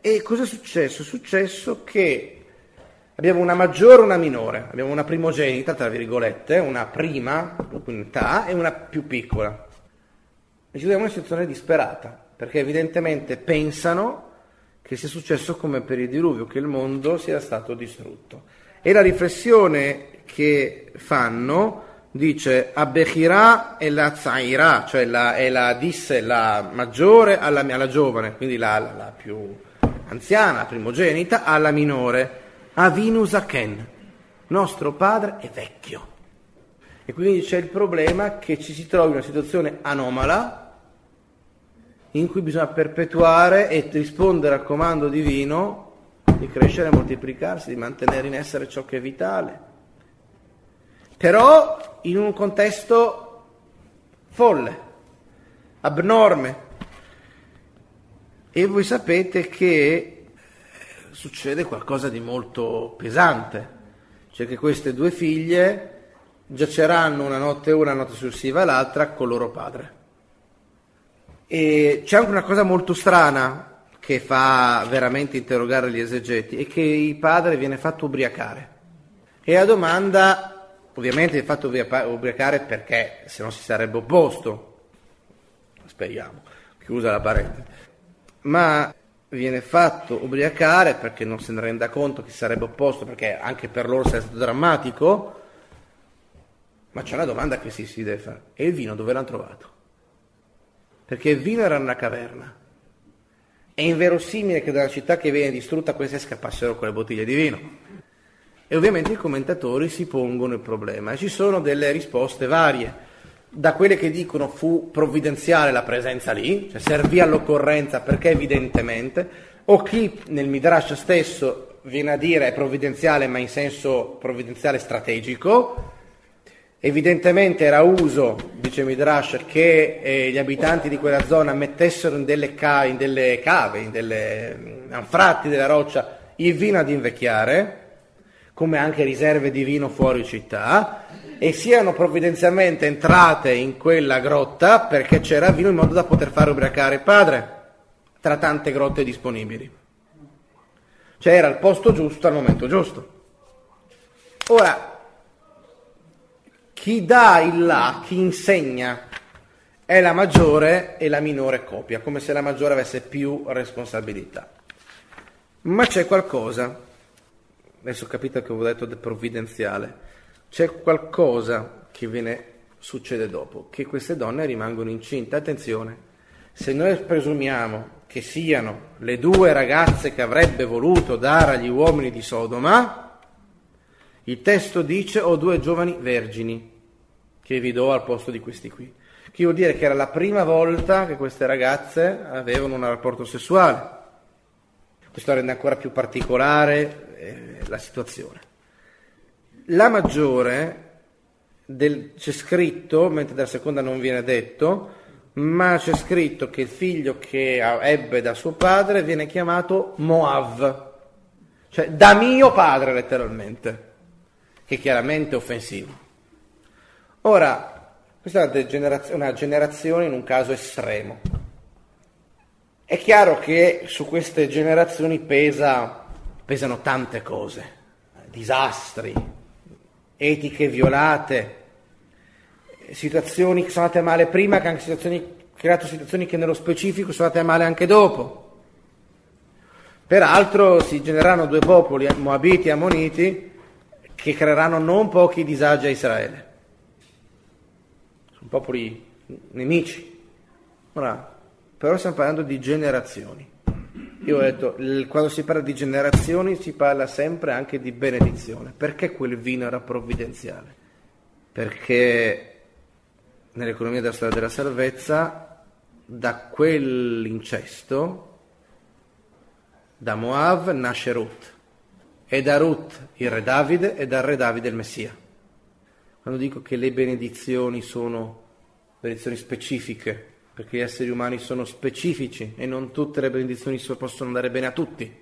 E cosa è successo? È successo che abbiamo una maggiore e una minore, abbiamo una primogenita, tra virgolette, una prima in età e una più piccola. E ci troviamo in una situazione disperata, perché evidentemente pensano che sia successo come per il diluvio, che il mondo sia stato distrutto. E la riflessione che fanno dice Abechirà e la Zaira, cioè la, è la, disse la maggiore alla, alla giovane, quindi la, la, la più anziana, la primogenita, alla minore Avinu Zaken, nostro padre è vecchio. E quindi c'è il problema che ci si trovi in una situazione anomala in cui bisogna perpetuare e rispondere al comando divino di crescere moltiplicarsi, di mantenere in essere ciò che è vitale. Però in un contesto folle, abnorme. E voi sapete che succede qualcosa di molto pesante, cioè che queste due figlie giaceranno una notte una, una notte successiva l'altra con loro padre. E c'è anche una cosa molto strana che fa veramente interrogare gli esegeti, è che il padre viene fatto ubriacare. E la domanda, ovviamente viene fatto ubriacare perché se no si sarebbe opposto, speriamo, chiusa la parentesi, ma viene fatto ubriacare perché non se ne renda conto che sarebbe opposto, perché anche per loro sarebbe stato drammatico, Ma c'è una domanda che si, si deve fare. E il vino dove l'hanno trovato? Perché il vino era una caverna. È inverosimile che dalla città che viene distrutta queste scappassero con le bottiglie di vino. E ovviamente i commentatori si pongono il problema e ci sono delle risposte varie da quelle che dicono fu provvidenziale la presenza lì, cioè servì all'occorrenza perché evidentemente, o chi nel Midrash stesso viene a dire è provvidenziale ma in senso provvidenziale strategico, evidentemente era uso, dice Midrash, che eh, gli abitanti di quella zona mettessero in delle, ca- in delle cave, in delle mm, anfratti della roccia il vino ad invecchiare, come anche riserve di vino fuori città, e siano provvidenzialmente entrate in quella grotta perché c'era vino in modo da poter fare ubriacare il padre, tra tante grotte disponibili. Cioè era il posto giusto al momento giusto. Ora, chi dà il là, chi insegna, è la maggiore e la minore copia, come se la maggiore avesse più responsabilità. Ma c'è qualcosa, adesso ho capito che ho detto provvidenziale, c'è qualcosa che viene, succede dopo, che queste donne rimangono incinte. Attenzione, se noi presumiamo che siano le due ragazze che avrebbe voluto dare agli uomini di Sodoma, il testo dice ho due giovani vergini che vi do al posto di questi qui. Che vuol dire che era la prima volta che queste ragazze avevano un rapporto sessuale. Questo rende ancora più particolare eh, la situazione. La maggiore del, c'è scritto, mentre della seconda non viene detto, ma c'è scritto che il figlio che ebbe da suo padre viene chiamato Moav, cioè da mio padre letteralmente, che chiaramente è offensivo. Ora, questa è una, generaz- una generazione in un caso estremo. È chiaro che su queste generazioni pesa, pesano tante cose, disastri, etiche violate, situazioni che sono andate male prima, che hanno situazioni, creato situazioni che nello specifico sono andate male anche dopo. Peraltro si genereranno due popoli, Moabiti e Ammoniti, che creeranno non pochi disagi a Israele. Sono popoli nemici. Ora, però stiamo parlando di generazioni. Io ho detto, quando si parla di generazioni si parla sempre anche di benedizione. Perché quel vino era provvidenziale? Perché nell'economia della storia della salvezza, da quell'incesto, da Moav nasce Ruth. E da Ruth il re Davide e dal re Davide il Messia. Quando dico che le benedizioni sono benedizioni specifiche, perché gli esseri umani sono specifici e non tutte le benedizioni possono andare bene a tutti.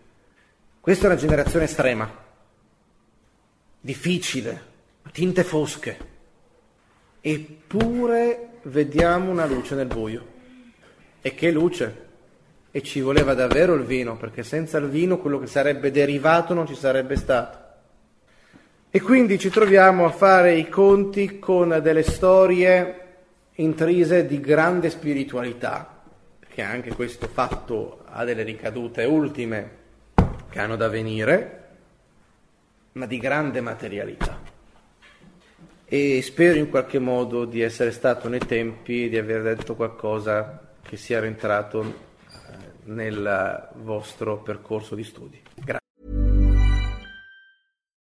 Questa è una generazione estrema, difficile, tinte fosche, eppure vediamo una luce nel buio. E che luce! E ci voleva davvero il vino, perché senza il vino quello che sarebbe derivato non ci sarebbe stato. E quindi ci troviamo a fare i conti con delle storie intrise di grande spiritualità, perché anche questo fatto ha delle ricadute ultime che hanno da venire, ma di grande materialità. E spero in qualche modo di essere stato nei tempi di aver detto qualcosa che sia rientrato eh, nel vostro percorso di studi. Grazie.